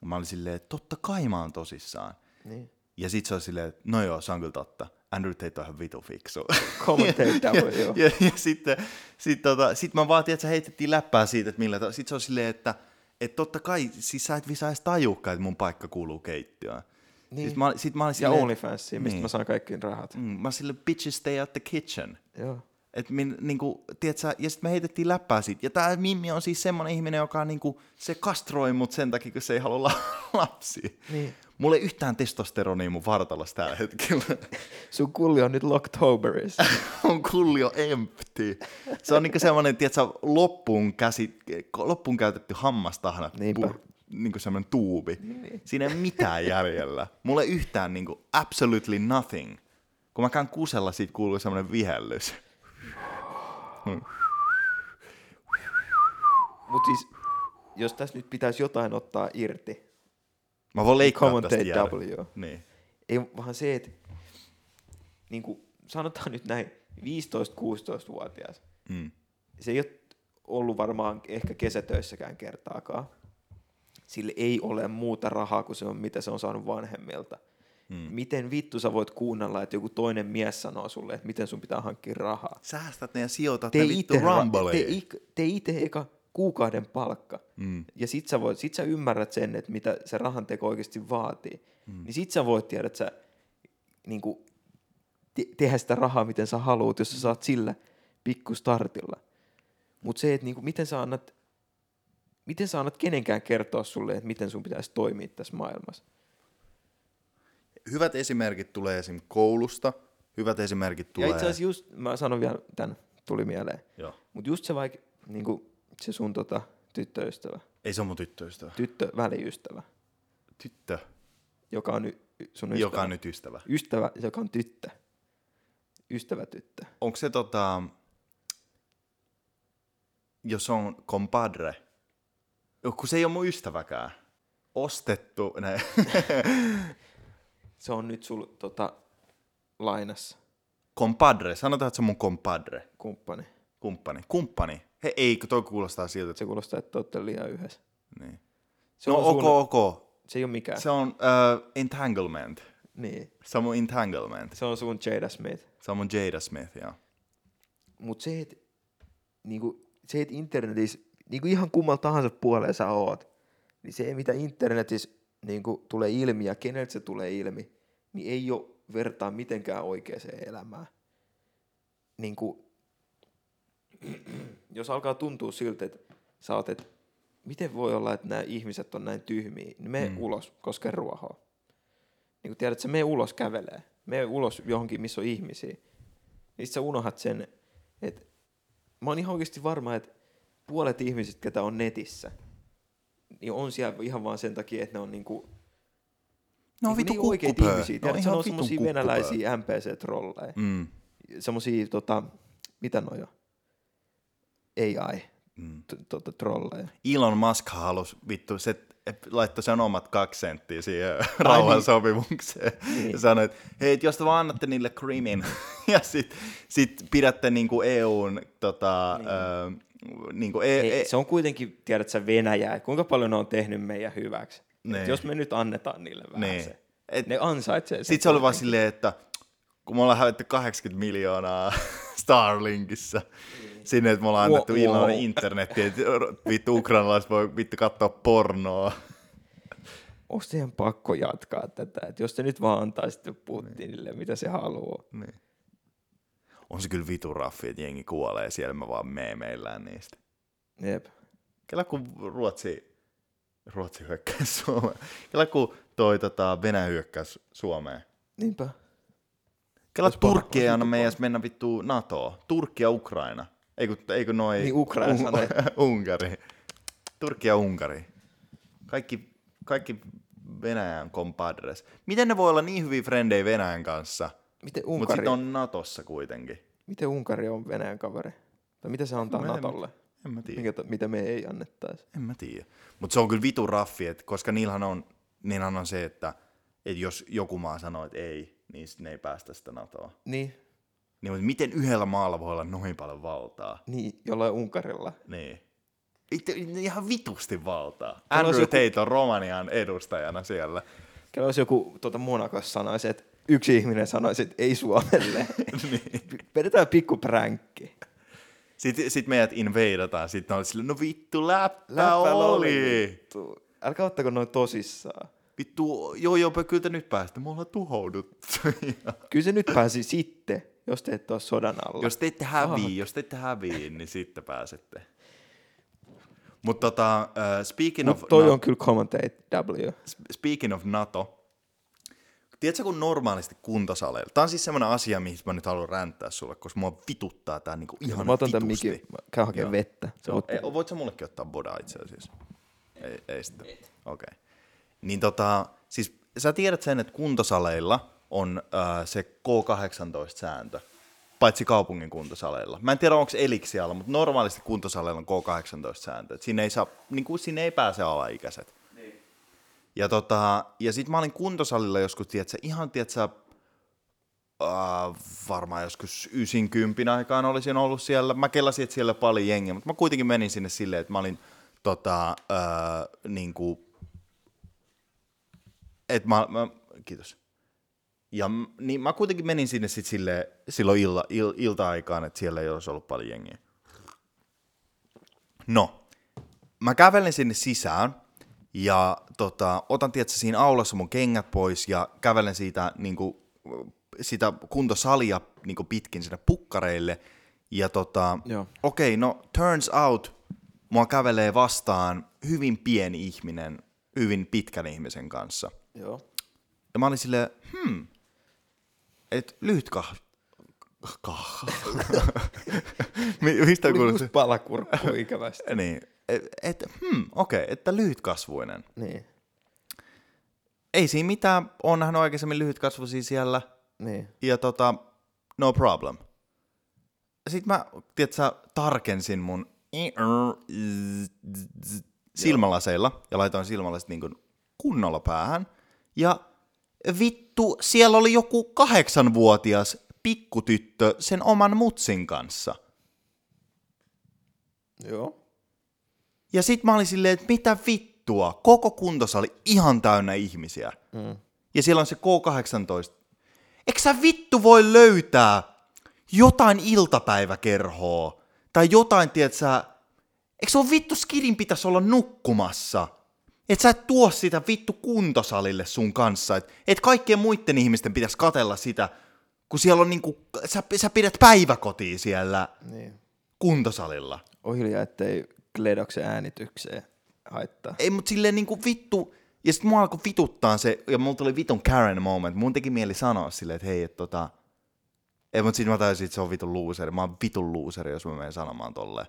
Ja mä olin silleen, että totta kai mä oon tosissaan. Niin. Ja sit se oli silleen, että no joo, se on kyllä totta. Andrew Tate on ihan vitu fiksu. Commentate ja, double, joo. ja, ja, ja sitten sit, tota, sit mä vaatin, että sä heitettiin läppää siitä, että millä ta- Sit se on silleen, että et totta kai, siis sä et visa edes että mun paikka kuuluu keittiöön. Niin. Sit mä, sit mä olin Ja silleen, OnlyFansiin, mistä niin. mä saan kaikki rahat. Mm, mä olin silleen, bitches stay at the kitchen. Joo. Et min, niinku, tiedätkö, ja sitten me heitettiin läppää siitä. Ja tämä Mimmi on siis semmoinen ihminen, joka niinku, se kastroi mut sen takia, kun se ei halua la- lapsia. Niin. Mulla ei yhtään testosteronia mun vartalossa tällä hetkellä. Sun kulli on nyt Locktoberissa. on kullio empty. Se on niinku semmoinen, tiedätkö, loppuun, käsi, loppuun käytetty hammastahna. Niinpä. Pu, niinku semmoinen tuubi. Niin. Siinä ei mitään jäljellä. Mulla ei yhtään niinku absolutely nothing. Kun mä käyn kusella, siitä kuuluu semmoinen vihellys. Mut siis, jos tässä nyt pitäisi jotain ottaa irti, Mä voin leikkaa Commentate tästä jäädä. W. Niin. ei vaan se, että niin kuin sanotaan nyt näin, 15-16-vuotias, Mm. se ei ole ollut varmaan ehkä kesätöissäkään kertaakaan. Sille ei ole muuta rahaa kuin se on, mitä se on saanut vanhemmilta. Mm. Miten vittu sä voit kuunnella, että joku toinen mies sanoo sulle, että miten sun pitää hankkia rahaa? Säästät ne ja sijoitat Tee ne vittu itse, ra- rumbleihin. tee, ik- tee itse eka kuukauden palkka. Mm. Ja sit sä, voit, sit sä ymmärrät sen, että mitä se rahan teko oikeasti vaatii. Mm. Niin sit sä voit tiedä, että sä niin kuin, te- tehdä sitä rahaa, miten sä haluat, jos sä saat sillä pikku startilla. Mutta se, että niin kuin, miten sä annat miten sä annat kenenkään kertoa sulle, että miten sun pitäisi toimia tässä maailmassa. Hyvät esimerkit tulee esim. koulusta. Hyvät esimerkit tulee... Ja itse asiassa just, mä sanon vielä tämän, tuli mieleen. Joo. Mutta just se vaikka, niin kuin, se sun tota, tyttöystävä, Ei se on mun tyttöystävä. tyttö väliystävä, Tyttö, joka on y- sun ystävä. joka on nyt ystävä. Ystävä, joka on tyttö. Ystävätyttö. Onko se tota... Jos on compadre, kun se ei ole mun ystäväkään. Ostettu, ne. Se on nyt sul tota, lainassa, compadre, sanotaan, että se on mun compadre. kumppani. Kumppani. Kumppani. He, ei, kun toi kuulostaa siltä. Se kuulostaa, että te olette liian yhdessä. Niin. Se no on ok, sun- ok. Se ei ole mikään. Se on uh, entanglement. Niin. Se on mun entanglement. Se on sun Jada Smith. Se on mun Jada Smith, joo. Mutta se, että niinku, se, et internetissä, niinku ihan kummalla tahansa puolella sä oot, niin se, mitä internetissä niinku, tulee ilmi ja keneltä se tulee ilmi, niin ei ole vertaa mitenkään oikeaan elämään. Niinku, jos alkaa tuntua siltä, että sä oot, että miten voi olla, että nämä ihmiset on näin tyhmiä, niin mene mm. ulos, koske ruohoa. Niin kun tiedät, että mene ulos kävelee, mene ulos johonkin, missä on ihmisiä, niin sä unohat sen, että mä oon ihan oikeasti varma, että puolet ihmisistä, ketä on netissä, niin on siellä ihan vaan sen takia, että ne on niinku, No niinku vittu oikeita kukkupöö. ihmisiä. No ihan ne on kukkupöö. venäläisiä MPC-trolleja. Mm. Semmosia, tota, mitä noja? AI, Mm. tota, trolleja. Elon Musk halusi vittu, se laittoi sen omat kaksi senttiä siihen niin. rauhansopimukseen. Ja sanoi, että hei, et jos te vaan annatte niille krimin ja sit, sit pidätte niinku EUn tota, niin. Ö, niinku e, Ei, e, se on kuitenkin, tiedät sä, Venäjää. Kuinka paljon ne on tehnyt meidän hyväksi? Et Niin. jos me nyt annetaan niille vähän Niin. se. Et- ne ansaitsee sen. Sitten se oli vaan silleen, että kun me ollaan hävitty 80 miljoonaa Starlinkissa sinne, että me ollaan annettu Wow. ilman internetiä, että vittu ukrainalaiset voi vittu katsoa pornoa. onko teidän pakko jatkaa tätä? Et jos te nyt vaan antaisitte Putinille, mitä se haluaa. Niin. On se kyllä vitun raffi, että jengi kuolee siellä, me vaan meemeillään niistä. Jep. Kela kun Ruotsi, Ruotsi hyökkäsi Suomeen. Kela kun toi tota, Venäjä hyökkäsi Suomeen. Niinpä. Kela Turkki ei anna meidän mennä vittu NATOon. Turkki ja Ukraina. Eikö, eikö noi... Niin, Ukraina sanoi. Unkari. Turkki ja Unkari. Kaikki, kaikki Venäjän compadres. Miten ne voi olla niin hyviä frendejä Venäjän kanssa, Miten mutta Unkari, sitten on Natossa kuitenkin? miten Unkari on Venäjän kaveri? Tai mitä se antaa Mä en- Natolle? En mä tiedä. Minkä, mitä me ei annettaisi? En mä tiedä. Mutta se on kyllä vitun raffi, et koska niillähän on, niillähän on se, että et jos joku maa sanoo, että ei, niin sit ne ei päästä sitä NATOa. Niin, Niin, mutta miten yhdellä maalla voi olla noin paljon valtaa? niin jollain Unkarilla. Niin. Itse, ihan vitusti valtaa. olisi Andrew joku- Tate on Romanian edustajana siellä. Kyllä jos joku tuota Monakossa sanoisi, että yksi ihminen sanoisi, että ei Suomelle. niin. Vedetään pikku pränkki. Sitten sit meidät invadeataan, sitten on sille, no vittu, läppä, Läppä oli. vittu. Älkää ottako noin tosissaan. Vittu, joo joo, kyllä te nyt päästä, me ollaan tuhouduttu. Kyllä se nyt pääsi sitten, jos te ette ole sodan alla. Jos te ette häviä, jos te ette häviä, niin sitten pääsette. Mutta tota, uh, speaking, Mut of toi Na- on kyllä commentate W. speaking of NATO, tiedätkö kun normaalisti kuntosaleilla, tämä on siis semmoinen asia, mihin mä nyt haluan räntää sulle, koska mua vituttaa tää niinku ihan Mä otan tämän mikin, mä käyn hakemaan vettä. Sä voit Ei, voit sä mullekin ottaa bodaa itse asiassa? Ei, ei sitten. Okei. Okay. Niin tota, siis sä tiedät sen, että kuntosaleilla on äh, se K18-sääntö, paitsi kaupungin kuntosaleilla. Mä en tiedä, onko Eliksialla, mutta normaalisti kuntosaleilla on K18-sääntö. Et Sinne ei, saa, niin kuin, sinne ei pääse alaikäiset. Ja, tota, ja sit mä olin kuntosalilla joskus, tiedätkö, ihan tiedätkö, Uh, varmaan joskus 90 aikaan olisin ollut siellä. Mä kelasin, että siellä paljon jengiä, mutta mä kuitenkin menin sinne silleen, että mä olin tota, uh, niinku, että mä, mä, kiitos. Ja niin mä kuitenkin menin sinne sit silleen, silloin illa, il, ilta-aikaan, että siellä ei olisi ollut paljon jengiä. No, mä kävelen sinne sisään ja tota, otan tietysti siinä aulassa mun kengät pois ja kävelen siitä niinku, sitä kuntosalia niinku pitkin sinne pukkareille. Ja tota, okei, no turns out, mua kävelee vastaan hyvin pieni ihminen, hyvin pitkän ihmisen kanssa. Joo. Ja mä olin silleen, hmm, et lyhyt kah... Kah... Mi- Mistä se? palakurkku ikävästi. Niin, et, et hmm, okei, okay, että lyhytkasvuinen. niin, Ei siinä mitään, on nähnyt aikaisemmin lyhytkasvuisia siellä, niin. ja tota, no problem. Sitten mä, tiedätkö, tarkensin mun silmälaseilla, ja laitoin silmälasit niin kuin kunnolla päähän, ja vittu, siellä oli joku kahdeksanvuotias pikkutyttö sen oman mutsin kanssa. Joo. Ja sit mä olin silleen, että mitä vittua, koko kuntosali ihan täynnä ihmisiä. Mm. Ja siellä on se K18. Eikö sä vittu voi löytää jotain iltapäiväkerhoa? Tai jotain, tiedät sä, eikö se ole vittu skidin pitäisi olla nukkumassa? Et sä et tuo sitä vittu kuntosalille sun kanssa. Et, et kaikkien muiden ihmisten pitäisi katella sitä, kun siellä on niinku, sä, sä pidät päiväkotia siellä Niin. kuntosalilla. On hiljaa, ettei Gledoksen äänitykseen haittaa. Ei, mutta silleen niinku vittu, ja sit mua alkoi vituttaa se, ja mulla tuli vitun Karen moment, mun teki mieli sanoa silleen, että hei, että tota, ei, mutta sit mä tajusin, että se on vitun looseri, mä oon vitun looseri, jos mä menen sanomaan tolleen.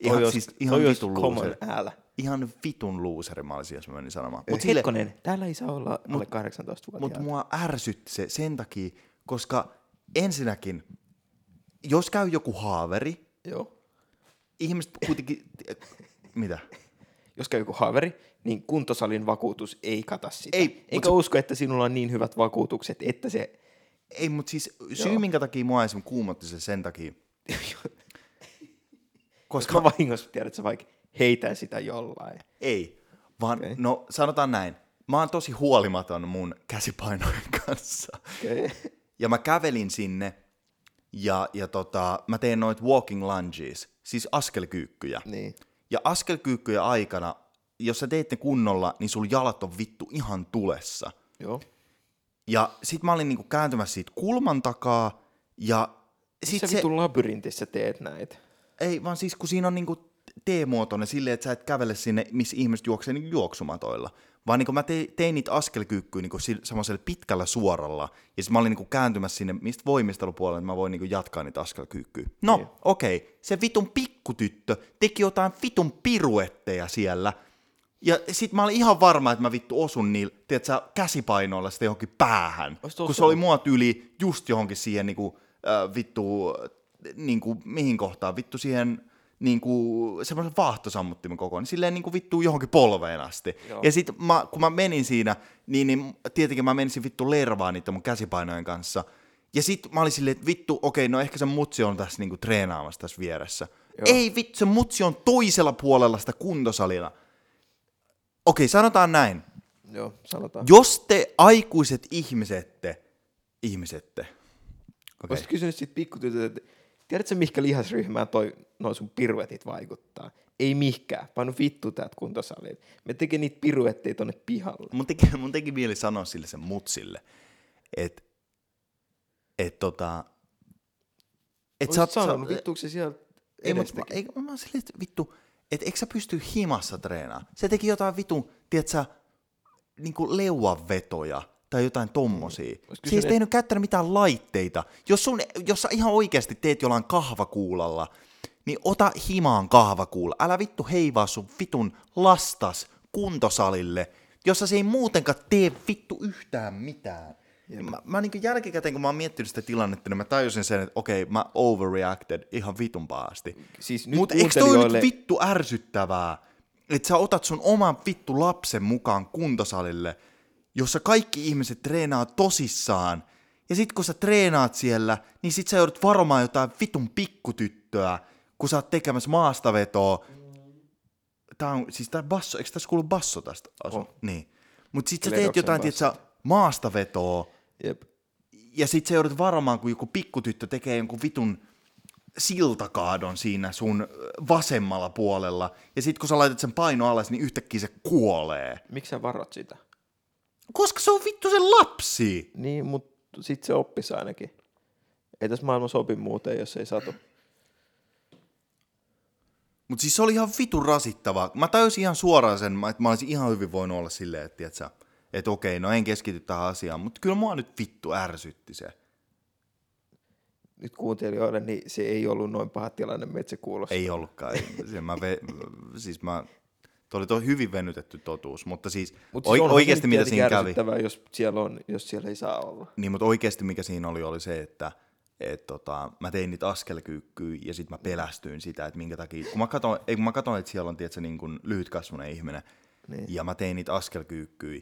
Ihan, Toi siis ihan toi vitun looseri. äällä. Ihan vitun looseri mä olisin, jos mä menin sanomaan. Mut Mut sille, Hetkonen, täällä ei saa olla alle 18 mutta mua ärsytti se sen takia, koska ensinnäkin, jos käy joku haaveri, Joo. Ihmiset kuitenkin, mitä? Jos käy joku haaveri, niin kuntosalin vakuutus ei kata sitä. Ei, Enkä se- usko, että sinulla on niin hyvät vakuutukset, että se... Ei, mutta siis syy, Joo. minkä takia mua esimerkiksi kuumotti se sen takia, Koska mä vahingossa sä vaikka heitän sitä jollain. Ei, vaan okay. no sanotaan näin. Mä oon tosi huolimaton mun käsipainojen kanssa. Okay. Ja mä kävelin sinne ja, ja tota, mä teen noit walking lunges, siis askelkyykkyjä. niin. Ja askelkyykkyjen aikana jos sä teet ne kunnolla, niin sul jalat on vittu ihan tulessa. Joo. Ja sit mä olin niinku kääntymässä siitä kulman takaa, ja Sit sit sä se, vitun labyrintissä teet näitä. ei vaan siis kun siinä on niinku T-muotoinen silleen, että sä et kävele sinne, missä ihmiset juoksee niinku juoksumatoilla. Vaan niinku mä te, tein niitä askelkyykkyä niinku sil- semmoisella pitkällä suoralla, ja sit mä olin niinku kääntymässä sinne, mistä voimistelupuolella, että mä voin niinku jatkaa niitä askelkyykkyä. No, Niin. okei, okay. se vitun pikkutyttö teki jotain vitun piruetteja siellä, ja sit mä olin ihan varma, että mä vittu osun niillä, tiedätkö, käsipainoilla sitä johonkin päähän. Ois Kun se oli mua tyyli just johonkin siihen niinku, äh, vittu, niinku, mihin kohtaan, vittu siihen niinku, semmoisen vaahtosammuttimen kokoon, niin silleen niinku vittu johonkin polveen asti. Joo. Ja sit mä, kun mä menin siinä, niin, niin tietenkin mä menisin vittu lervaan niiden mun käsipainojen kanssa. Ja sit mä olin silleen, että vittu, okei, no ehkä se mutsi on tässä niinku treenaamassa tässä vieressä. Joo. Ei vittu, se mutsi on toisella puolella sitä kuntosalilla. Okei, sanotaan näin. Joo, sanotaan. Jos te aikuiset ihmisette, ihmisette, okei, Olisit kysynyt siitä pikkutytöltä, että tiedätkö mihinkä lihasryhmään toi, noin sun piruetit vaikuttaa? Ei mihkään. Painu vittu täältä kuntosaliin. Me tekee niitä piruetteja tonne pihalle. mun teki, mun teki mieli sanoa sille sen mutsille, että et tota, et sä oot, Olisit sanonut, sä, vittuuko se siellä ei, mut, edestäkin? ei, mä silleen, että vittu, että eikö sä pysty himassa treenaamaan? Se teki jotain vitun, tiedätkö, niinku leuanvetoja tai jotain tommosia. Olis Se ei tehnyt käyttänyt mitään laitteita. Jos, sun, jos sä ihan oikeasti teet jollain kahvakuulalla, niin ota himaan kahvakuulla. Älä vittu heivaa sun vitun lastas kuntosalille, jossa se ei muutenkaan tee vittu yhtään mitään. Mä, mä niin jälkikäteen, kun mä oon miettinyt sitä tilannetta, niin mä tajusin sen, että okei, mä overreacted ihan vitun pahasti. Siis nyt Mutta eikö toi nyt vittu ärsyttävää, että sä otat sun oman vittu lapsen mukaan kuntosalille, jossa kaikki ihmiset treenaa tosissaan, ja sit kun sä treenaat siellä, niin sit sä joudut varomaan jotain vitun pikkutyttöä, kun sä oot tekemässä maastavetoa. Tää on, siis tää basso, eikö tässä kuulu basso tästä? Asu? On. Niin. Mut sit sä teet jotain, tietsä, maastavetoa, Jep. ja sit sä joudut varomaan, kun joku pikkutyttö tekee jonkun vitun siltakaadon siinä sun vasemmalla puolella, ja sit kun sä laitat sen paino alas, niin yhtäkkiä se kuolee. Miksi sä varot sitä? Koska se on vittu se lapsi! Niin, mutta sit se oppisi ainakin. Ei tässä maailmassa opi muuten, jos ei satu. Mut siis se oli ihan vitun rasittavaa. Mä tajusin ihan suoraan sen, että mä olisin ihan hyvin voinut olla silleen, että tiiätsä, että okei, no en keskity tähän asiaan, mutta kyllä mua nyt vittu ärsytti se. Nyt kuuntelijoille, niin se ei ollut noin paha tilanne, mitä se kuulosti. Ei ollutkaan. Ei. Mä ve, siis mä, toi oli toi hyvin venytetty totuus, mutta siis, Mut oi, onhan oikeasti mitä siinä kävi, jos siellä, on, jos siellä ei saa olla. niin mutta oikeasti mikä siinä oli, oli se, että et tota, mä tein niitä askelkyykkyä ja sitten mä pelästyin sitä, että minkä takia, kun mä katsoin, ei, kun mä katsoin että siellä on tietysti, niin kuin lyhytkasvunen ihminen, Niin. ja mä tein niitä askelkyykkyä,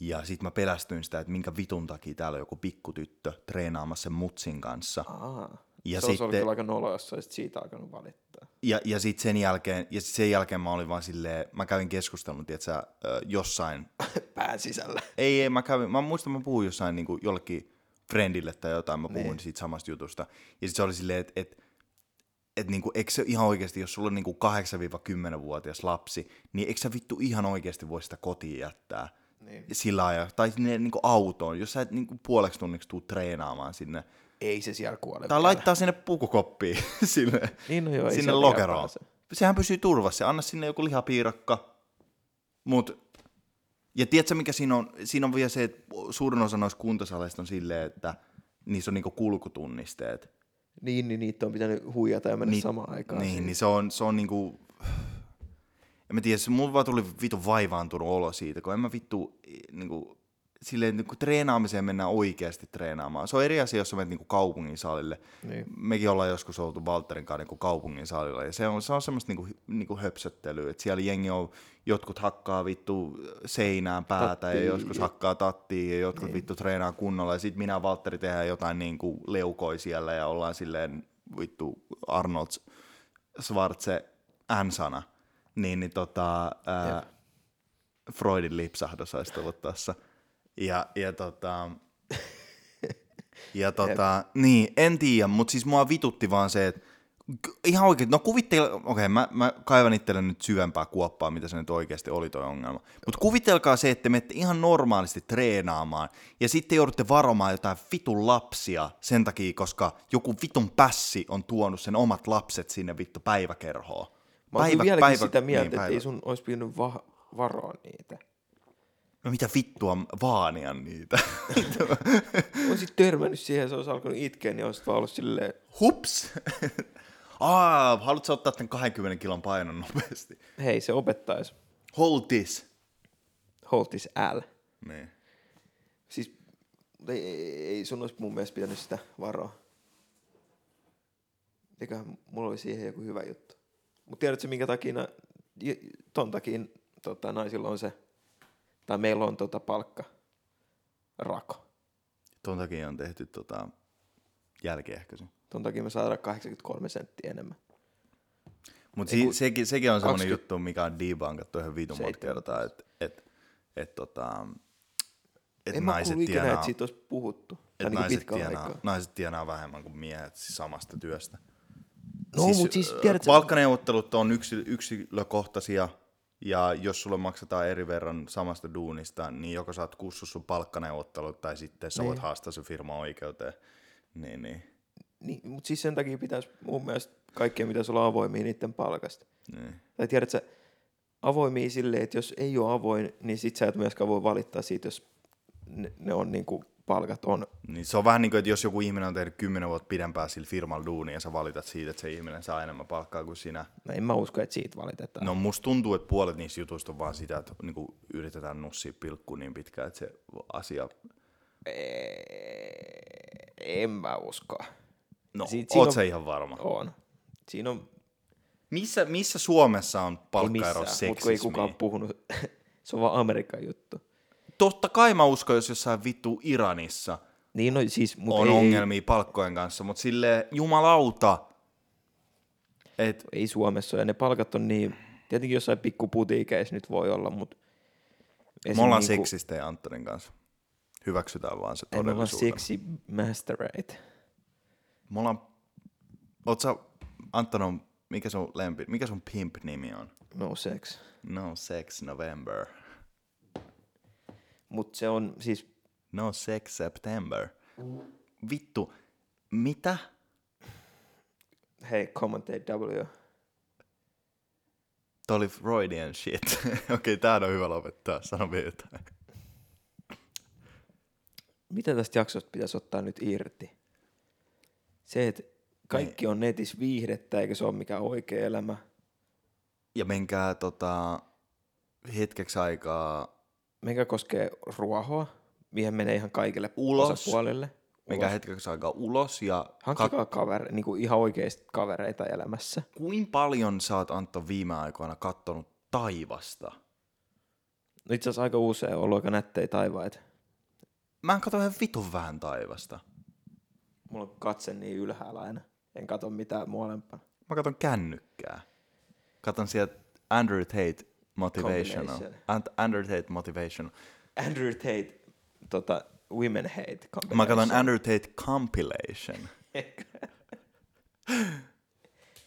ja sitten mä pelästyin sitä, että minkä vitun takia täällä on joku pikkutyttö treenaamassa sen mutsin kanssa. Aa. Ja se olisi ollut sitten- kyllä aika nolo, jos olisit siitä alkanut valittaa. Ja, ja sitten sen jälkeen, ja sit sen jälkeen mä olin vaan silleen, mä kävin keskustelun, tietsä, jossain, Pään sisällä. ei, ei, mä kävin, mä muistan, mä puhuin jossain niin jollekin friendille tai jotain, mä puhuin Niin. siitä samasta jutusta. Ja sitten se oli silleen, että et, et niinku, eikö se ihan oikeasti, jos sulla on niinku 8-10-vuotias lapsi, niin eikö sä vittu ihan oikeasti voi sitä kotiin jättää Niin. sillä ajalla, tai sinne niinku autoon, jos sä et niinku puoleksi tunniksi tuu treenaamaan sinne, Ei se siellä kuole. tai vielä. laittaa sinne pukukoppiin sinne, Niin, no joo, ei sinne lokeroon. Sehän pysyy turvassa, anna sinne joku lihapiirakka, mut ja tiedätkö mikä siinä on? Siinä on vielä se, että suurin osa noista kuntosaleista on silleen, että niissä on niinku kulkutunnisteet. Niin, niin niitä on pitänyt huijata ja mennä Niin- samaan aikaan. Niin, siihen. niin se on, se on niinku... En mä tiedä, se mulla vaan tuli vitun vaivaantunut olo siitä, kun en mä vittu niinku, silleen, niin kun treenaamiseen mennään oikeasti treenaamaan. Se on eri asia, jos sä menet niinku kaupungin salille. Niin. Mekin ollaan joskus oltu Valterin kanssa niinku kaupungin salilla, ja se on, se on semmoista niinku, niinku höpsöttelyä, että siellä jengi on, jotkut hakkaa vittu seinään päätä, ja Tattia. joskus hakkaa tattia, ja jotkut Niin. vittu treenaa kunnolla, ja sit minä ja Valtteri tehdään jotain niinku leukoi siellä, ja ollaan silleen vittu Arnold Schwarze N-sana. Niin, niin tota, ää, Freudin lipsahdus olisi tullut tuossa. Ja, ja tota, ja tota, niin, en tiedä, mutta siis mua vitutti vaan se, että Ihan oikein. No kuvittele, okei, okay, mä, mä kaivan itselle nyt syvempää kuoppaa, mitä se nyt oikeasti oli toi ongelma. Mutta kuvitelkaa se, että te menette ihan normaalisti treenaamaan ja sitten joudutte varomaan jotain vitun lapsia sen takia, koska joku vitun pässi on tuonut sen omat lapset sinne vittu päiväkerhoon. Mä oon kyllä vieläkin sitä mieltä, niin, että ei sun olisi pitänyt va- varoa niitä. No mitä vittua vaania niitä? Olisit törmännyt siihen, se olisi alkanut itkeä, niin olisit vaan ollut silleen, Hups! Aa, haluatko ottaa tämän 20 kilon painon nopeasti? hei, se opettaisi. Hold this. Hold this L. Niin. Siis ei, ei, ei sun olisi mun mielestä pitänyt sitä varoa. Eiköhän mulla oli siihen joku hyvä juttu. Mutta tiedätkö minkä takia, na- ton takia tota, naisilla on se, tai meillä on tota palkka, rako. Ton takia on tehty tota, jälkiehkäisy. Ton takia me saadaan 83 senttiä enemmän. Mutta si- sekin, sekin on semmoinen 20 juttu, mikä on debunkattu ihan vitun monta 70. kertaa, että et, et, tota, et En mä naiset, ikinä, tienaa, että siitä olisi puhuttu. Et niin naiset, tienaa, aikaa. naiset tienaa vähemmän kuin miehet siis samasta työstä. No, siis ö, tiedätkö- Palkkaneuvottelut on yksi, yksilökohtaisia, ja jos sulle maksetaan eri verran samasta duunista, niin joko saat kussu sun palkkaneuvottelut, tai sitten sä voit Niin. haastaa sun firma oikeuteen. Niin, niin. Niin, mutta siis sen takia pitäisi mun mielestä kaikkien pitäisi olla avoimia niiden palkasta. niin. Tai tiedätkö, avoimia silleen, että jos ei ole avoin, niin sit sä et myöskään voi valittaa siitä, jos ne, ne on niinku palkat on. Niin se on vähän niin kuin, että jos joku ihminen on tehnyt kymmenen vuotta pidempään sillä firmalla duunia ja sä valitat siitä, että se ihminen saa enemmän palkkaa kuin sinä. No en mä usko, että siitä valitetaan. No musta tuntuu, että puolet niistä jutuista on vaan sitä, että niinku yritetään nussia pilkku niin pitkään, että se asia... En mä usko. No, Siit- oot on- sä ihan varma? On. Siinä on Missä, missä Suomessa on ei palkkaero missään, mutta ei kukaan seksismiä? puhunut. se on vaan Amerikan juttu. Totta kai mä uskon, jos jossain vittu Iranissa Niin no siis, mutta on ei, ongelmia palkkojen kanssa, mutta sille jumalauta, et ei Suomessa. Ja ne palkat on niin, tietenkin jossain pikkuputiikeissa nyt voi olla, mutta me ollaan seksistejä Antonin kanssa. Hyväksytään vaan se Ei me ollaan seksi masterate. Me ollaan... Oot sä, Anton on, mikä sun lempi, mikä sun pimp-nimi on? No sex. No Sex November. Mutta se on siis, No Sex September. Vittu, mitä? hei, commentate W. Toi oli Freudian shit. Okei, okay, tää on hyvä lopettaa. Sano vielä jotain. Mitä tästä jaksosta pitäisi ottaa nyt irti? Se, että kaikki on netissä viihdettä, eikä se ole mikään oikea elämä. Ja menkää tota, hetkeksi aikaa, Mikä koskee ruohoa, mihin menee ihan kaikille Ulos. osapuolille. menkää hetkeksi aikaa ulos ja Hankkikaa kavere, niin kuin ihan oikeasti kavereita elämässä. Kuinka paljon sä oot Antto viime aikoina kattonut taivasta? No itse asiassa aika usein on ollut aika nättejä taivaita. Mä en katso ihan vitun vähän taivasta. Mulla on katse niin ylhäällä aina. En katso mitään molempaa. Mä katon kännykkää. Katon sieltä Andrew Tate Motivational. Andrew Tate Motivational. Andrew Tate, tota, Women Hate Mä katon combination. Andrew Tate Compilation.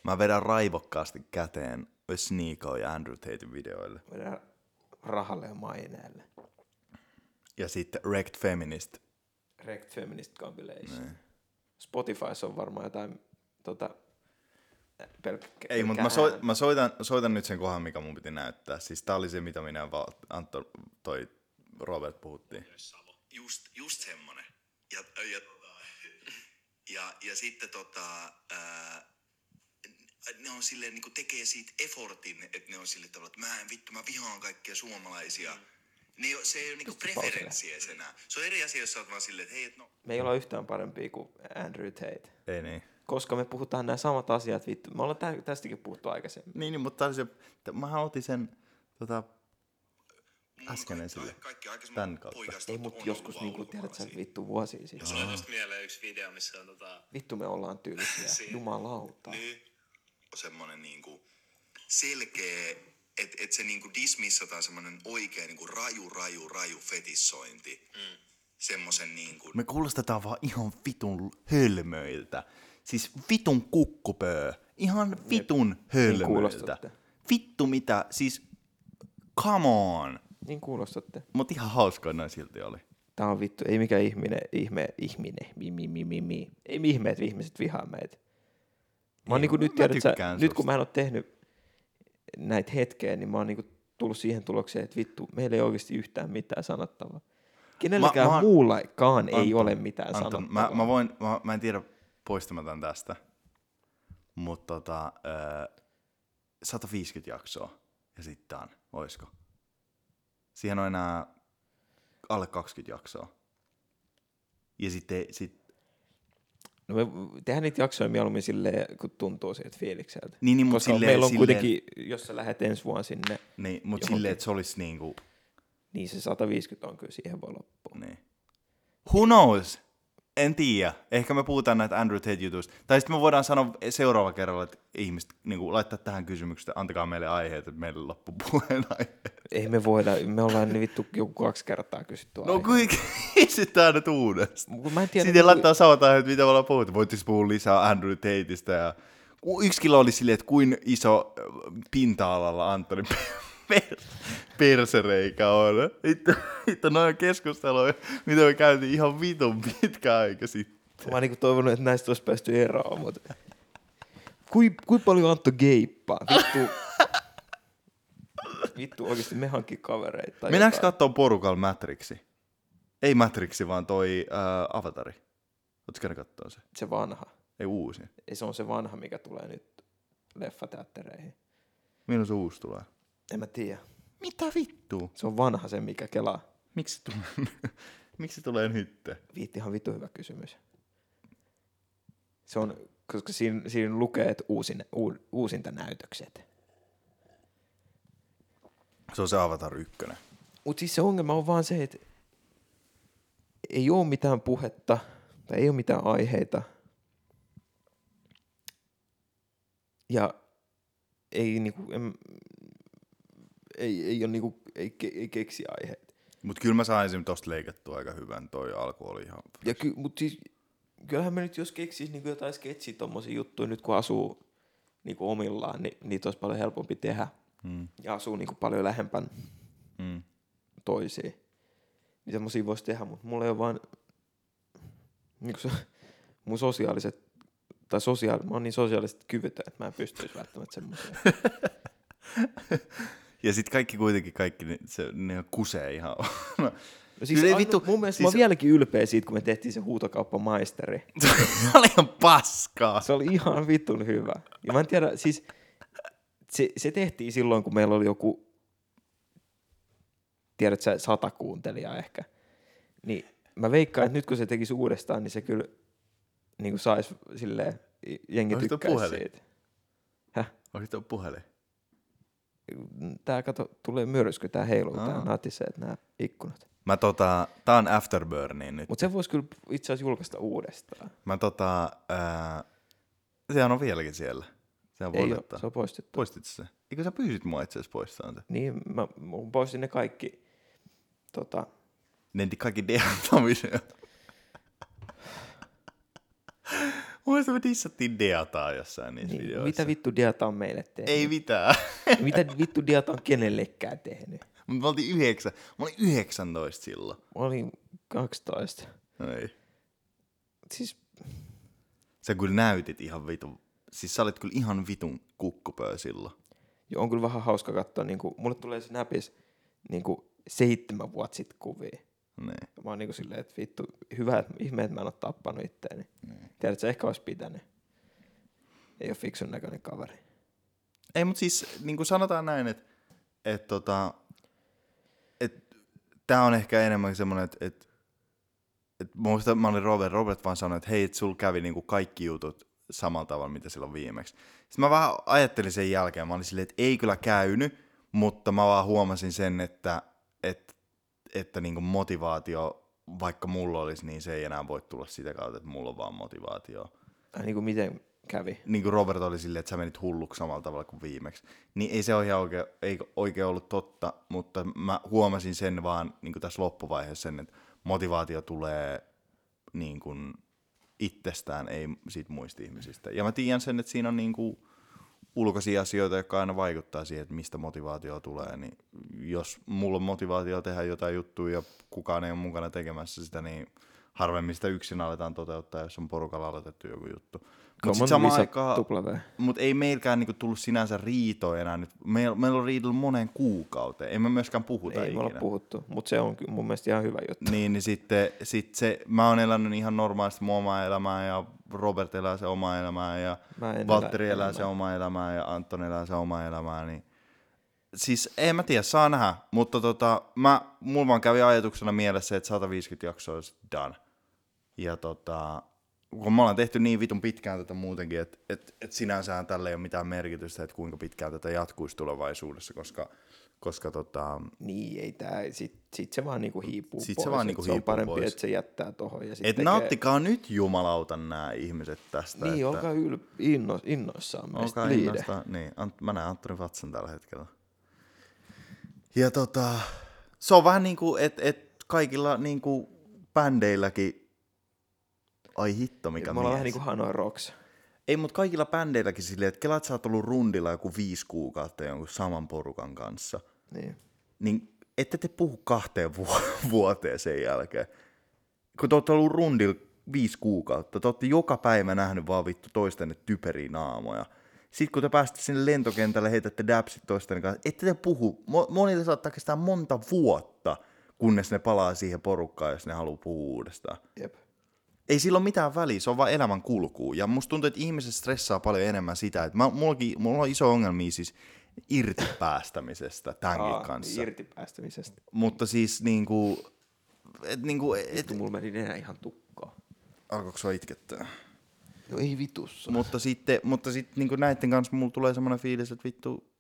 Mä vedän raivokkaasti käteen Sneako ja Andrew Tatein videoille. Vedän rahalle ja maineelle. Ja sitten Wrecked Feminist. Rect Feminist Compilation. Spotifyssa on varmaan jotain tota, pelkkä Ei, mutta mä, so, mä soitan, soitan nyt sen kohan, mikä mun piti näyttää. Siis tää oli se, mitä minä Antto, toi Robert puhuttiin. just, just semmonen. Ja, ja, ja, ja sitten tota, ää, ne on silleen, niin tekee siitä effortin, että ne on sille tavalla, että mä en vittu, mä vihaan kaikkia suomalaisia. Ne, ei oo- se ei ole niinku preferenssi edes enää. Se on eri asia, jos sä oot vaan silleen, että hei, et no, Me ei olla yhtään parempia kuin Andrew Tate. Ei niin. Koska me puhutaan nämä samat asiat, vittu. Me ollaan tä- tästäkin puhuttu aikaisemmin. Niin, niin mutta tää oli se, t- mä otin sen tota, äsken kaikki, esille. Tän kautta. Ei, on mutta joskus niinku, tiedät sä, vittu vuosia sitten. Tulee musta mieleen yksi video, missä on tota... Vittu me ollaan tyylisiä. Jumalauta. Niin. Semmoinen niinku selkeä, että et se niinku dismissataan semmoinen oikein niinku raju, raju, raju fetissointi. Mm. Semmoisen niinku... Me kuulostetaan vaan ihan vitun hölmöiltä. Siis vitun kukkupöö. Ihan vitun hölmöltä. kuulostatte. Vittu mitä, siis come on. Niin kuulostatte. Mut ihan hauskaa noin silti oli. Tää on vittu, ei mikään ihminen, ihme, ihminen, mi, mi, mi, mi, mi. Ei ihme, että ihmiset vihaa meitä. Mä oon Ei, niinku nyt tiedät, sä, nyt kun mä en oo tehnyt näitä hetkeä, niin mä oon niinku tullut siihen tulokseen, että vittu, meillä ei oikeasti yhtään mitään sanottavaa. Kenelläkään Mä- mä muullakaan ei Anton, ole mitään Anton, sanottavaa. mä, mä, voin, mä, mä en tiedä poistamaton tästä, mutta tota, ö, 150 jaksoa ja sitten on, oisko? Siihen on enää alle 20 jaksoa. Ja sitten sit, No me tehdään niitä jaksoja mieluummin silleen, kun tuntuu sieltä fiilikseltä. Niin, niin, Koska silleen- meillä on silleen- kuitenkin, jos sä lähdet ensi vuonna sinne, niin, mutta silleen, että se olisi niinku, niin se 150 on kyllä siihen voi loppua. niin. Who knows? En tiedä. Ehkä me puhutaan näitä Andrew Tate-jutuista. Tai sitten me voidaan sanoa seuraava kerralla, että ihmiset niin laittaa tähän kysymyksen, että antakaa meille aiheet, että meille loppu puheenaihe. Ei me voida, me ollaan niin vittu joku kaksi kertaa kysytty No kuinka kysytään nyt uudestaan? Mä en tiedä, Sitten niinku- laittaa samat aiheet, mitä me ollaan puhuttu. Voitteko puhua lisää Andrew Tateista ja yksi kilo oli silleen, että kuin iso äh, pinta-alalla Antoni per- persereikä on. Vittu, vittu noin keskusteluja, mitä me käytiin ihan vitun pitkä aika sitten. Mä oon niinku toivonut, että näistä olisi päästy eroon, mutta... Kui, kui paljon Antto geippaa? Vittu. Vittu, oikeesti me hankki kavereita. Mennäänkö katsoa porukalla Matrixi? Ei Matrixi, vaan toi äh, Avatari. Ootko käynyt katsoa se? Se vanha. Ei uusi. Ei se on se vanha, mikä tulee nyt leffateattereihin. Milloin se uusi tulee? En mä tiedä. Mitä vittua? Se on vanha se, mikä kelaa. Miksi tulee, Miksi tulee nyt? Viitti ihan vittu hyvä kysymys. Se on, koska siinä, siinä lukee, että uusin, uu, uusinta näytökset. Se on se Avatar 1. Mutta siis se ongelma on vaan se, että ei ole mitään puhetta tai ei ole mitään aiheita. Ja ei, niinku, em, ei, ei, ole niinku, ei, ke, ei keksi aiheita. Mutta kyllä mä esimerkiksi tosta leikattua aika hyvän. Toi alku oli ihan... Ja ky, mut siis, kyllähän me nyt jos keksis niinku jotain sketsiä tommosia juttuja, nyt kun asuu niinku omillaan, niin niitä olisi paljon helpompi tehdä. Mm. Ja asuu niinku paljon lähempän Mm. toisiin. Niin semmosia voisi tehdä, mutta mulla ei ole vaan niinku se, mun sosiaaliset, tai sosiaali, mä oon niin sosiaalisesti kyvytön, että mä en pystyisi välttämättä semmoiseen. Ja sitten kaikki kuitenkin, kaikki, niin se ne kusee ihan. no, No siis Kyllä vittu, mun mielestä siis- mä oon vieläkin ylpeä siitä, kun me tehtiin se huutokauppamaisteri. se oli ihan paskaa. Se oli ihan vitun hyvä. Ja mä en tiedä, siis se, se tehtiin silloin, kun meillä oli joku, tiedät sä, sata kuuntelijaa ehkä. Niin mä veikkaan, että nyt kun se tekisi uudestaan, niin se kyllä niin kuin sais silleen, jengi Onko tykkäisi siitä. Häh? Onko tuo puhelin? Tää kato, tulee myrsky, tää heiluu, tää Aa. natisee, nämä ikkunat. Mä tota, tää on Afterburniin nyt. Mutta se voisi kyllä itse asiassa julkaista uudestaan. Mä tota, ää, sehän on vieläkin siellä. Sehän voi Ei ole, se on poistettu. Poistit se? Eikö sä pyysit mua itse asiassa poistamaan se? Niin, mä, mä poistin ne kaikki tota, Ne kaikki deatamisia. Muista me dissattiin deataa jossain niissä Niin, videoissa. mitä vittu Diata on meille tehnyt? Ei mitään. mitä vittu Diata on kenellekään tehnyt? Mutta me oltiin yhdeksän. Mä olin 19 silloin. Mä olin 12. No ei. Siis Sä kyllä näytit ihan vitun. Siis sä olit kyllä ihan vitun kukkupöö silloin. jo, on kyllä vähän hauska katsoa, niin kuin, mulle tulee Snapis niin kuin seitsemän vuotta sitten kuvia. Niin. Mä oon niin kuin silleen, että vittu, hyvä, että ihme, että mä en ole tappanut itteeni. Niin. Tiedät, sä ehkä olisi pitänyt. Ei ole fiksun näköinen kaveri. Ei, mutta siis niin kuin sanotaan näin, että et, tota, et, tää on ehkä enemmän semmoinen, että et, et, muista, mä olin Robert, Robert vaan sanoi, että hei, et sul kävi niin kuin kaikki jutut samalla tavalla, mitä silloin viimeksi. Sitten mä vähän ajattelin sen jälkeen, mä olin silleen, että ei kyllä käynyt, mutta mä vaan huomasin sen, että, että, että niin kuin motivaatio, vaikka mulla olisi, niin se ei enää voi tulla sitä kautta, että mulla on vaan motivaatio Ai niin kuin miten kävi. niin kuin Robert oli silleen, että sä menit hulluksi samalla tavalla kuin viimeksi. Niin ei se ole ihan oikein, ei oikein ollut totta, mutta mä huomasin sen vaan niin kuin tässä loppuvaiheessa sen, että motivaatio tulee niin kuin itsestään, ei siitä muista ihmisistä. Ja mä tiedän sen, että siinä on niinku ulkoisia asioita, jotka aina vaikuttaa siihen, että mistä motivaatio tulee. Niin jos mulla on motivaatio tehdä jotain juttuja ja kukaan ei ole mukana tekemässä sitä, niin harvemmin sitä yksin aletaan toteuttaa, jos on porukalla aloitettu joku juttu. Mutta samaan aikaan, mut ei meilläkään niinku tullut sinänsä riitoja enää nyt. Meillä, meillä on riidellyt moneen kuukauteen. Ei me myöskään puhuta Ei me ikinä. olla puhuttu, mutta se on mun mielestä ihan hyvä juttu. Niin, niin sitten sit se, mä oon elänyt ihan normaalisti mun omaa elämää ja Robert elää se omaa elämää ja Valtteri elä elää se elämää. omaa elämää ja Anton elää se omaa elämää, niin siis en mä tiedä, saa nähdä, mutta tota, mä, mulla vaan kävi ajatuksena mielessä, että 150 jaksoa olisi done. Ja tota, kun me ollaan tehty niin vitun pitkään tätä muutenkin, että et, et sinänsähän tällä ei ole mitään merkitystä, että kuinka pitkään tätä jatkuisi tulevaisuudessa, koska, koska tota, Niin, ei tää, sit, sit se vaan niinku hiipuu Sit se pois. vaan et niinku se on parempi, pois. että se jättää tohon ja sit et tekee... nauttikaa nyt jumalautan nämä ihmiset tästä. Niin, että, olkaa yl... inno... innoissaan meistä. Olkaa Liide. innosta. Niin, Ant- mä näen Anttoni Vatsan tällä hetkellä. Ja tota, se on vähän niin kuin, että et kaikilla niin kuin bändeilläkin, ai hitto mikä Me ollaan vähän niinku Hanoi Rocks. Ei, mutta kaikilla bändeilläkin silleen, että kelaat sä oot ollut rundilla joku viisi kuukautta jonkun saman porukan kanssa, Niin. niin ette te puhu kahteen vu- vuoteen sen jälkeen. Kun te olette ollut rundilla viisi kuukautta, te olette joka päivä nähnyt vaan vittu toistenne typeriä naamoja. Sitten kun te pääsette sinne lentokentälle, heitätte dapsit toistenne kanssa, ette te puhu. Mo- monille saattaa kestää monta vuotta, kunnes ne palaa siihen porukkaan, jos ne haluaa puhua uudestaan. Jep. Ei sillä ole mitään väliä, se on vaan elämän kulkuu. Ja musta tuntuu, että ihmiset stressaa paljon enemmän sitä, että mä, mullakin, mulla on iso ongelmia siis irti päästämisestä tämänkin Aa, kanssa. irti päästämisestä. Mutta siis niinku, et niinku, et, mulla meni nenä ihan tukkoon. alkoiko sua itkettää? No ei vitussa. Mutta sitten, mutta sitten niinku näiden kanssa mulla tulee semmoinen fiilis, että vittu,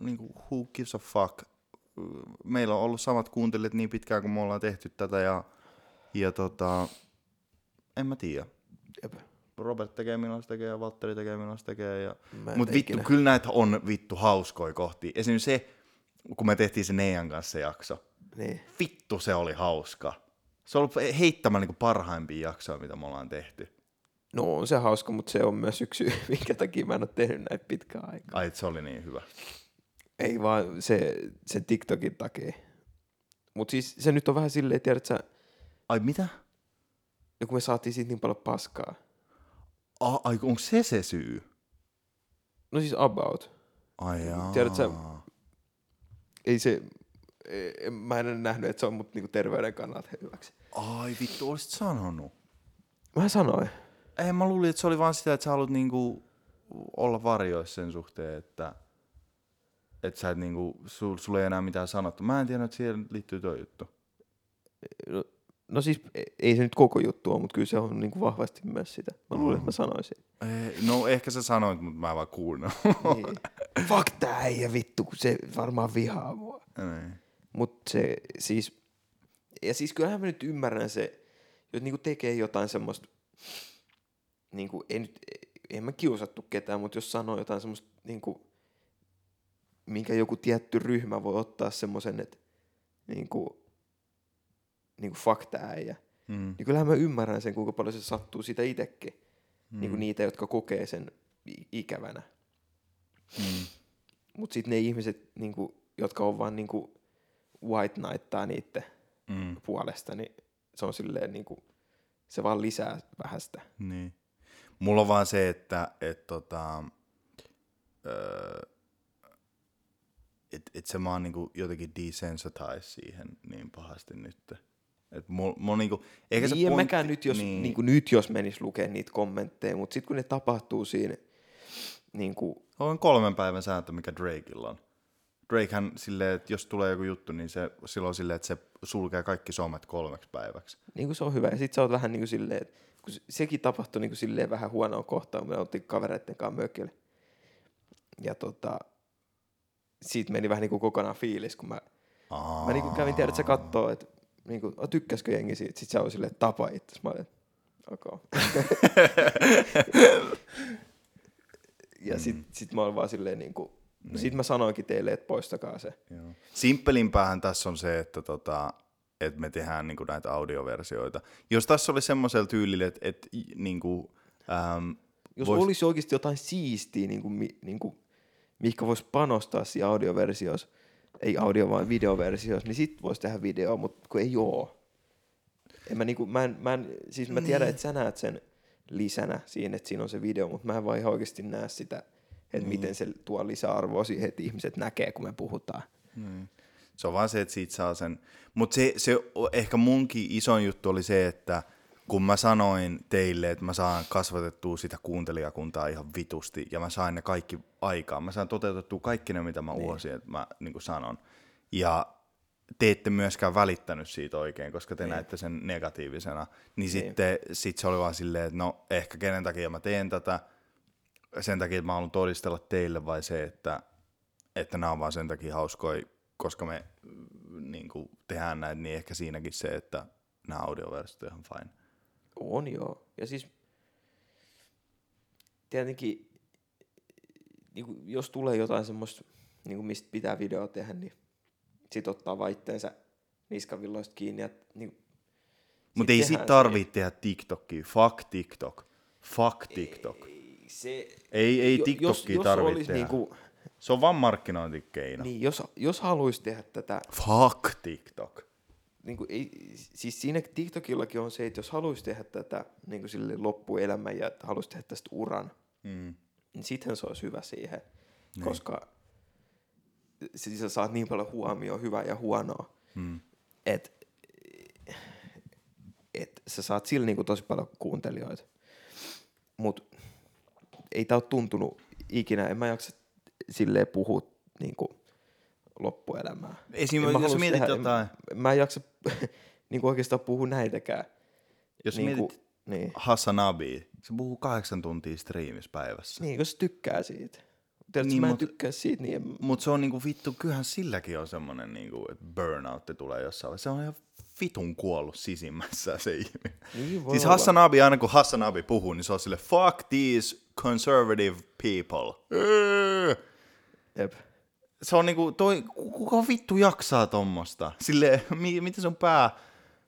niinku, who gives a fuck. Meillä on ollut samat kuuntelijat niin pitkään, kun me ollaan tehty tätä ja, ja tota, en mä tiedä. Jep. Robert tekee milloin se tekee ja Valtteri tekee milloin se tekee. Ja... Mutta vittu, ikinä. kyllä näitä on vittu hauskoja kohti. Esimerkiksi se, kun me tehtiin se Neijan kanssa se jakso. Niin. Vittu se oli hauska. Se on ollut heittämään niinku parhaimpia jaksoja, mitä me ollaan tehty. No on se hauska, mutta se on myös yksi syy, minkä takia mä en ole tehnyt näitä pitkään aikaa. Ai, se oli niin hyvä. Ei vaan se, sen TikTokin takia. Mutta siis se nyt on vähän silleen, tiedät sä, Ai mitä? Ja kun me saatiin siitä niin paljon paskaa. Ai, onko se se syy? No siis about. Ai jaa. Tiedät sä- Ei se, ei, mä en ole nähnyt, että se on mut niinku terveyden kannalta hyväksi. Ai vittu, olisit sanonut. Mä sanoin. Ei, mä luulin, että se oli vaan sitä, että sä haluat niinku olla varjoissa sen suhteen, että että sä et niinku, sul, sulla ei enää mitään sanottu. Mä en tiedä, että siihen liittyy tuo juttu. No, no siis e- ei se nyt koko juttu ole, mutta kyllä se on niinku vahvasti myös sitä. Mä luulen, että mä sanoisin. Ei, no ehkä sä sanoit, mutta mä en vaan kuunnellut. Niin. Fuck tää äijä vittu, kun se varmaan vihaa mua. Niin. Mutta se siis, ja siis kyllähän mä nyt ymmärrän se, jos niinku tekee jotain semmoista, niinku, ei nyt, en mä kiusattu ketään, mutta jos sanoo jotain semmoista, niinku, minkä joku tietty ryhmä voi ottaa semmoisen, että niinku, niinku fuck tää äijä, Mm. niin kyllähän mä ymmärrän sen, kuinka paljon se sattuu sitä itsekin. Mm. Niinku niitä, jotka kokee sen ikävänä. Mm. Mutta sitten ne ihmiset, niinku, jotka on vaan niinku white nighttaa niiden Mm. puolesta, niin se on silleen niinku, se vaan lisää vähän sitä. Niin. Mulla on vaan se, että et, tota, öö, et, et se mä oon niinku jotenkin desensitized siihen niin pahasti nyt. Et mul, mul niinku, eikä se niin, en pointti- mäkään nyt jos, niin. Niinku, nyt jos menis lukea niitä kommentteja, mutta sitten kun ne tapahtuu siinä, niinku, On kolmen päivän sääntö, mikä Drakeilla on. Drakehän silleen, että jos tulee joku juttu, niin se silloin silleen, että se sulkee kaikki somet kolmeksi päiväksi. niinku se on hyvä. Ja sit sä oot vähän niinku silleen, että kun se- sekin tapahtui niinku silleen vähän huonoa kohtaa, kun me oltiin kavereitten kanssa mökille. Ja tota, siitä meni vähän niinku kokonaan fiilis, kun mä, Aa, mä niinku kävin tiedä, että se kattoo, että niinku, "A, tykkäskö jengi siitä? Sitten se oli silleen, tapa itse. Mä olin, okay. ja sit, sit mä olin vaan silleen niinku, niin. sit mä sanoinkin teille, että poistakaa se. Joo. Simppelimpäähän tässä on se, että tota, että me tehdään niin kuin näitä audioversioita. Jos tässä oli semmoisella tyylillä, että, niin kuin, ähm, Jos vois- olisi oikeasti jotain siistiä, niin kuin, mi- niin kuin, mihinkä voisi panostaa siinä audioversiossa, ei audio vaan videoversiossa, niin sit voisi tehdä video, mutta kun ei oo. En mä, niin kuin, mä, en, mä en, siis mä tiedän, että sä näet sen lisänä siinä, että siinä on se video, mutta mä en vaan ihan oikeasti näe sitä, että Niin. miten se tuo lisäarvoa siihen, että ihmiset näkee, kun me puhutaan. Se on vaan se, että siitä saa sen. Mutta se, se ehkä munkin isoin juttu oli se, että kun mä sanoin teille, että mä saan kasvatettua sitä kuuntelijakuntaa ihan vitusti, ja mä sain ne kaikki aikaan. Mä saan toteutettua kaikki ne, mitä mä niin. uosin, että mä niin sanon. Ja te ette myöskään välittänyt siitä oikein, koska te niin. näette sen negatiivisena. Niin, sitten sit se oli vaan silleen, että no ehkä kenen takia mä teen tätä, sen takia, että mä haluan todistella teille, vai se, että, että nämä on vaan sen takia hauskoja, koska me mm, niin kuin, tehdään näitä, niin ehkä siinäkin se, että nämä audioversiot on ihan fine. On joo. Ja siis tietenkin, niin kuin, jos tulee jotain semmoista, niin kuin mistä pitää video tehdä, niin sit ottaa vaan itteensä niskavilloista kiinni. Ja, niin, Mutta ei sit se. tarvitse tehdä TikTokia. Fuck TikTok. Fuck TikTok. se, Ei, ei TikTokia tarvitse tehdä. Niinku, Se on vaan markkinointikeino. niin, jos, jos haluaisi tehdä tätä, Fuck TikTok. Niin kuin, ei, siis siinä TikTokillakin on se, että jos haluaisi tehdä tätä niin kuin sille loppuelämän ja haluaisi tehdä tästä uran, Mm. niin sittenhän se olisi hyvä siihen, niin. koska siis sä saat niin paljon huomioon hyvää ja huonoa, Mm. että et sä saat sillä niinku tosi paljon kuuntelijoita. Mutta ei tää ole tuntunut ikinä, en mä jaksa silleen puhua niinku loppuelämää. Esim. En jos mietit tehdä- jotain, En, mä en jaksa niinku oikeastaan puhua näitäkään. jos niinku, mietit niin. Hassanabi, se puhuu kahdeksan tuntia striimissä päivässä. niin, jos tykkää siitä. Tiedätkö, Niin, niin, mä en mut- tykkää siitä, niin en, Mutta se on niinku vittu, kyllähän silläkin on semmonen niinku, että burnoutti tulee jossain vaiheessa. Se on ihan vitun kuollut sisimmässä se ihminen. Niin siis. Hassanabi, aina kun Hassanabi puhuu, niin se on sille fuck these conservative people. Jep. Se on niinku, toi, ku- kuka vittu jaksaa tommosta? Sille, mi, miten sun pää,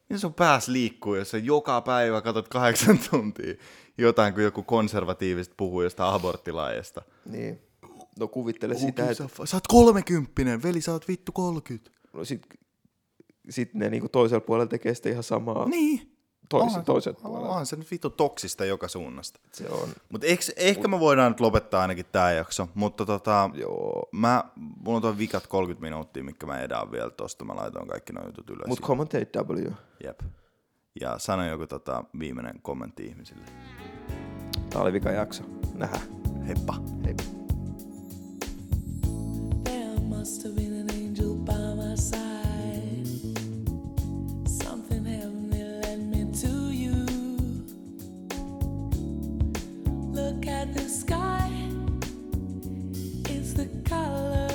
miten sun pääs liikkuu, jos sä joka päivä katsot kahdeksan tuntia jotain, kun joku konservatiivista puhuu jostain aborttilaajasta. Niin. No kuvittele sitä, että Sä oot kolmekymppinen, veli, sä oot vittu 30. no sit, sit ne niinku toisella puolella tekee sitä ihan samaa. Niin. Tois, On- toiset puolella. On se nyt vittu toksista joka suunnasta. Se on, Mutta ehkä me voidaan nyt lopettaa ainakin tää jakso, mutta tota, joo. mä, mulla on toi vikat 30 minuuttia, mikä mä edään vielä tosta, mä laitoin kaikki noin jutut ylös. Mut commentate W. Jep. Ja sano joku tota, viimeinen kommentti ihmisille. Tää oli vika jakso. Nähdään. Heippa. Hei. There must have been at the sky, is the color.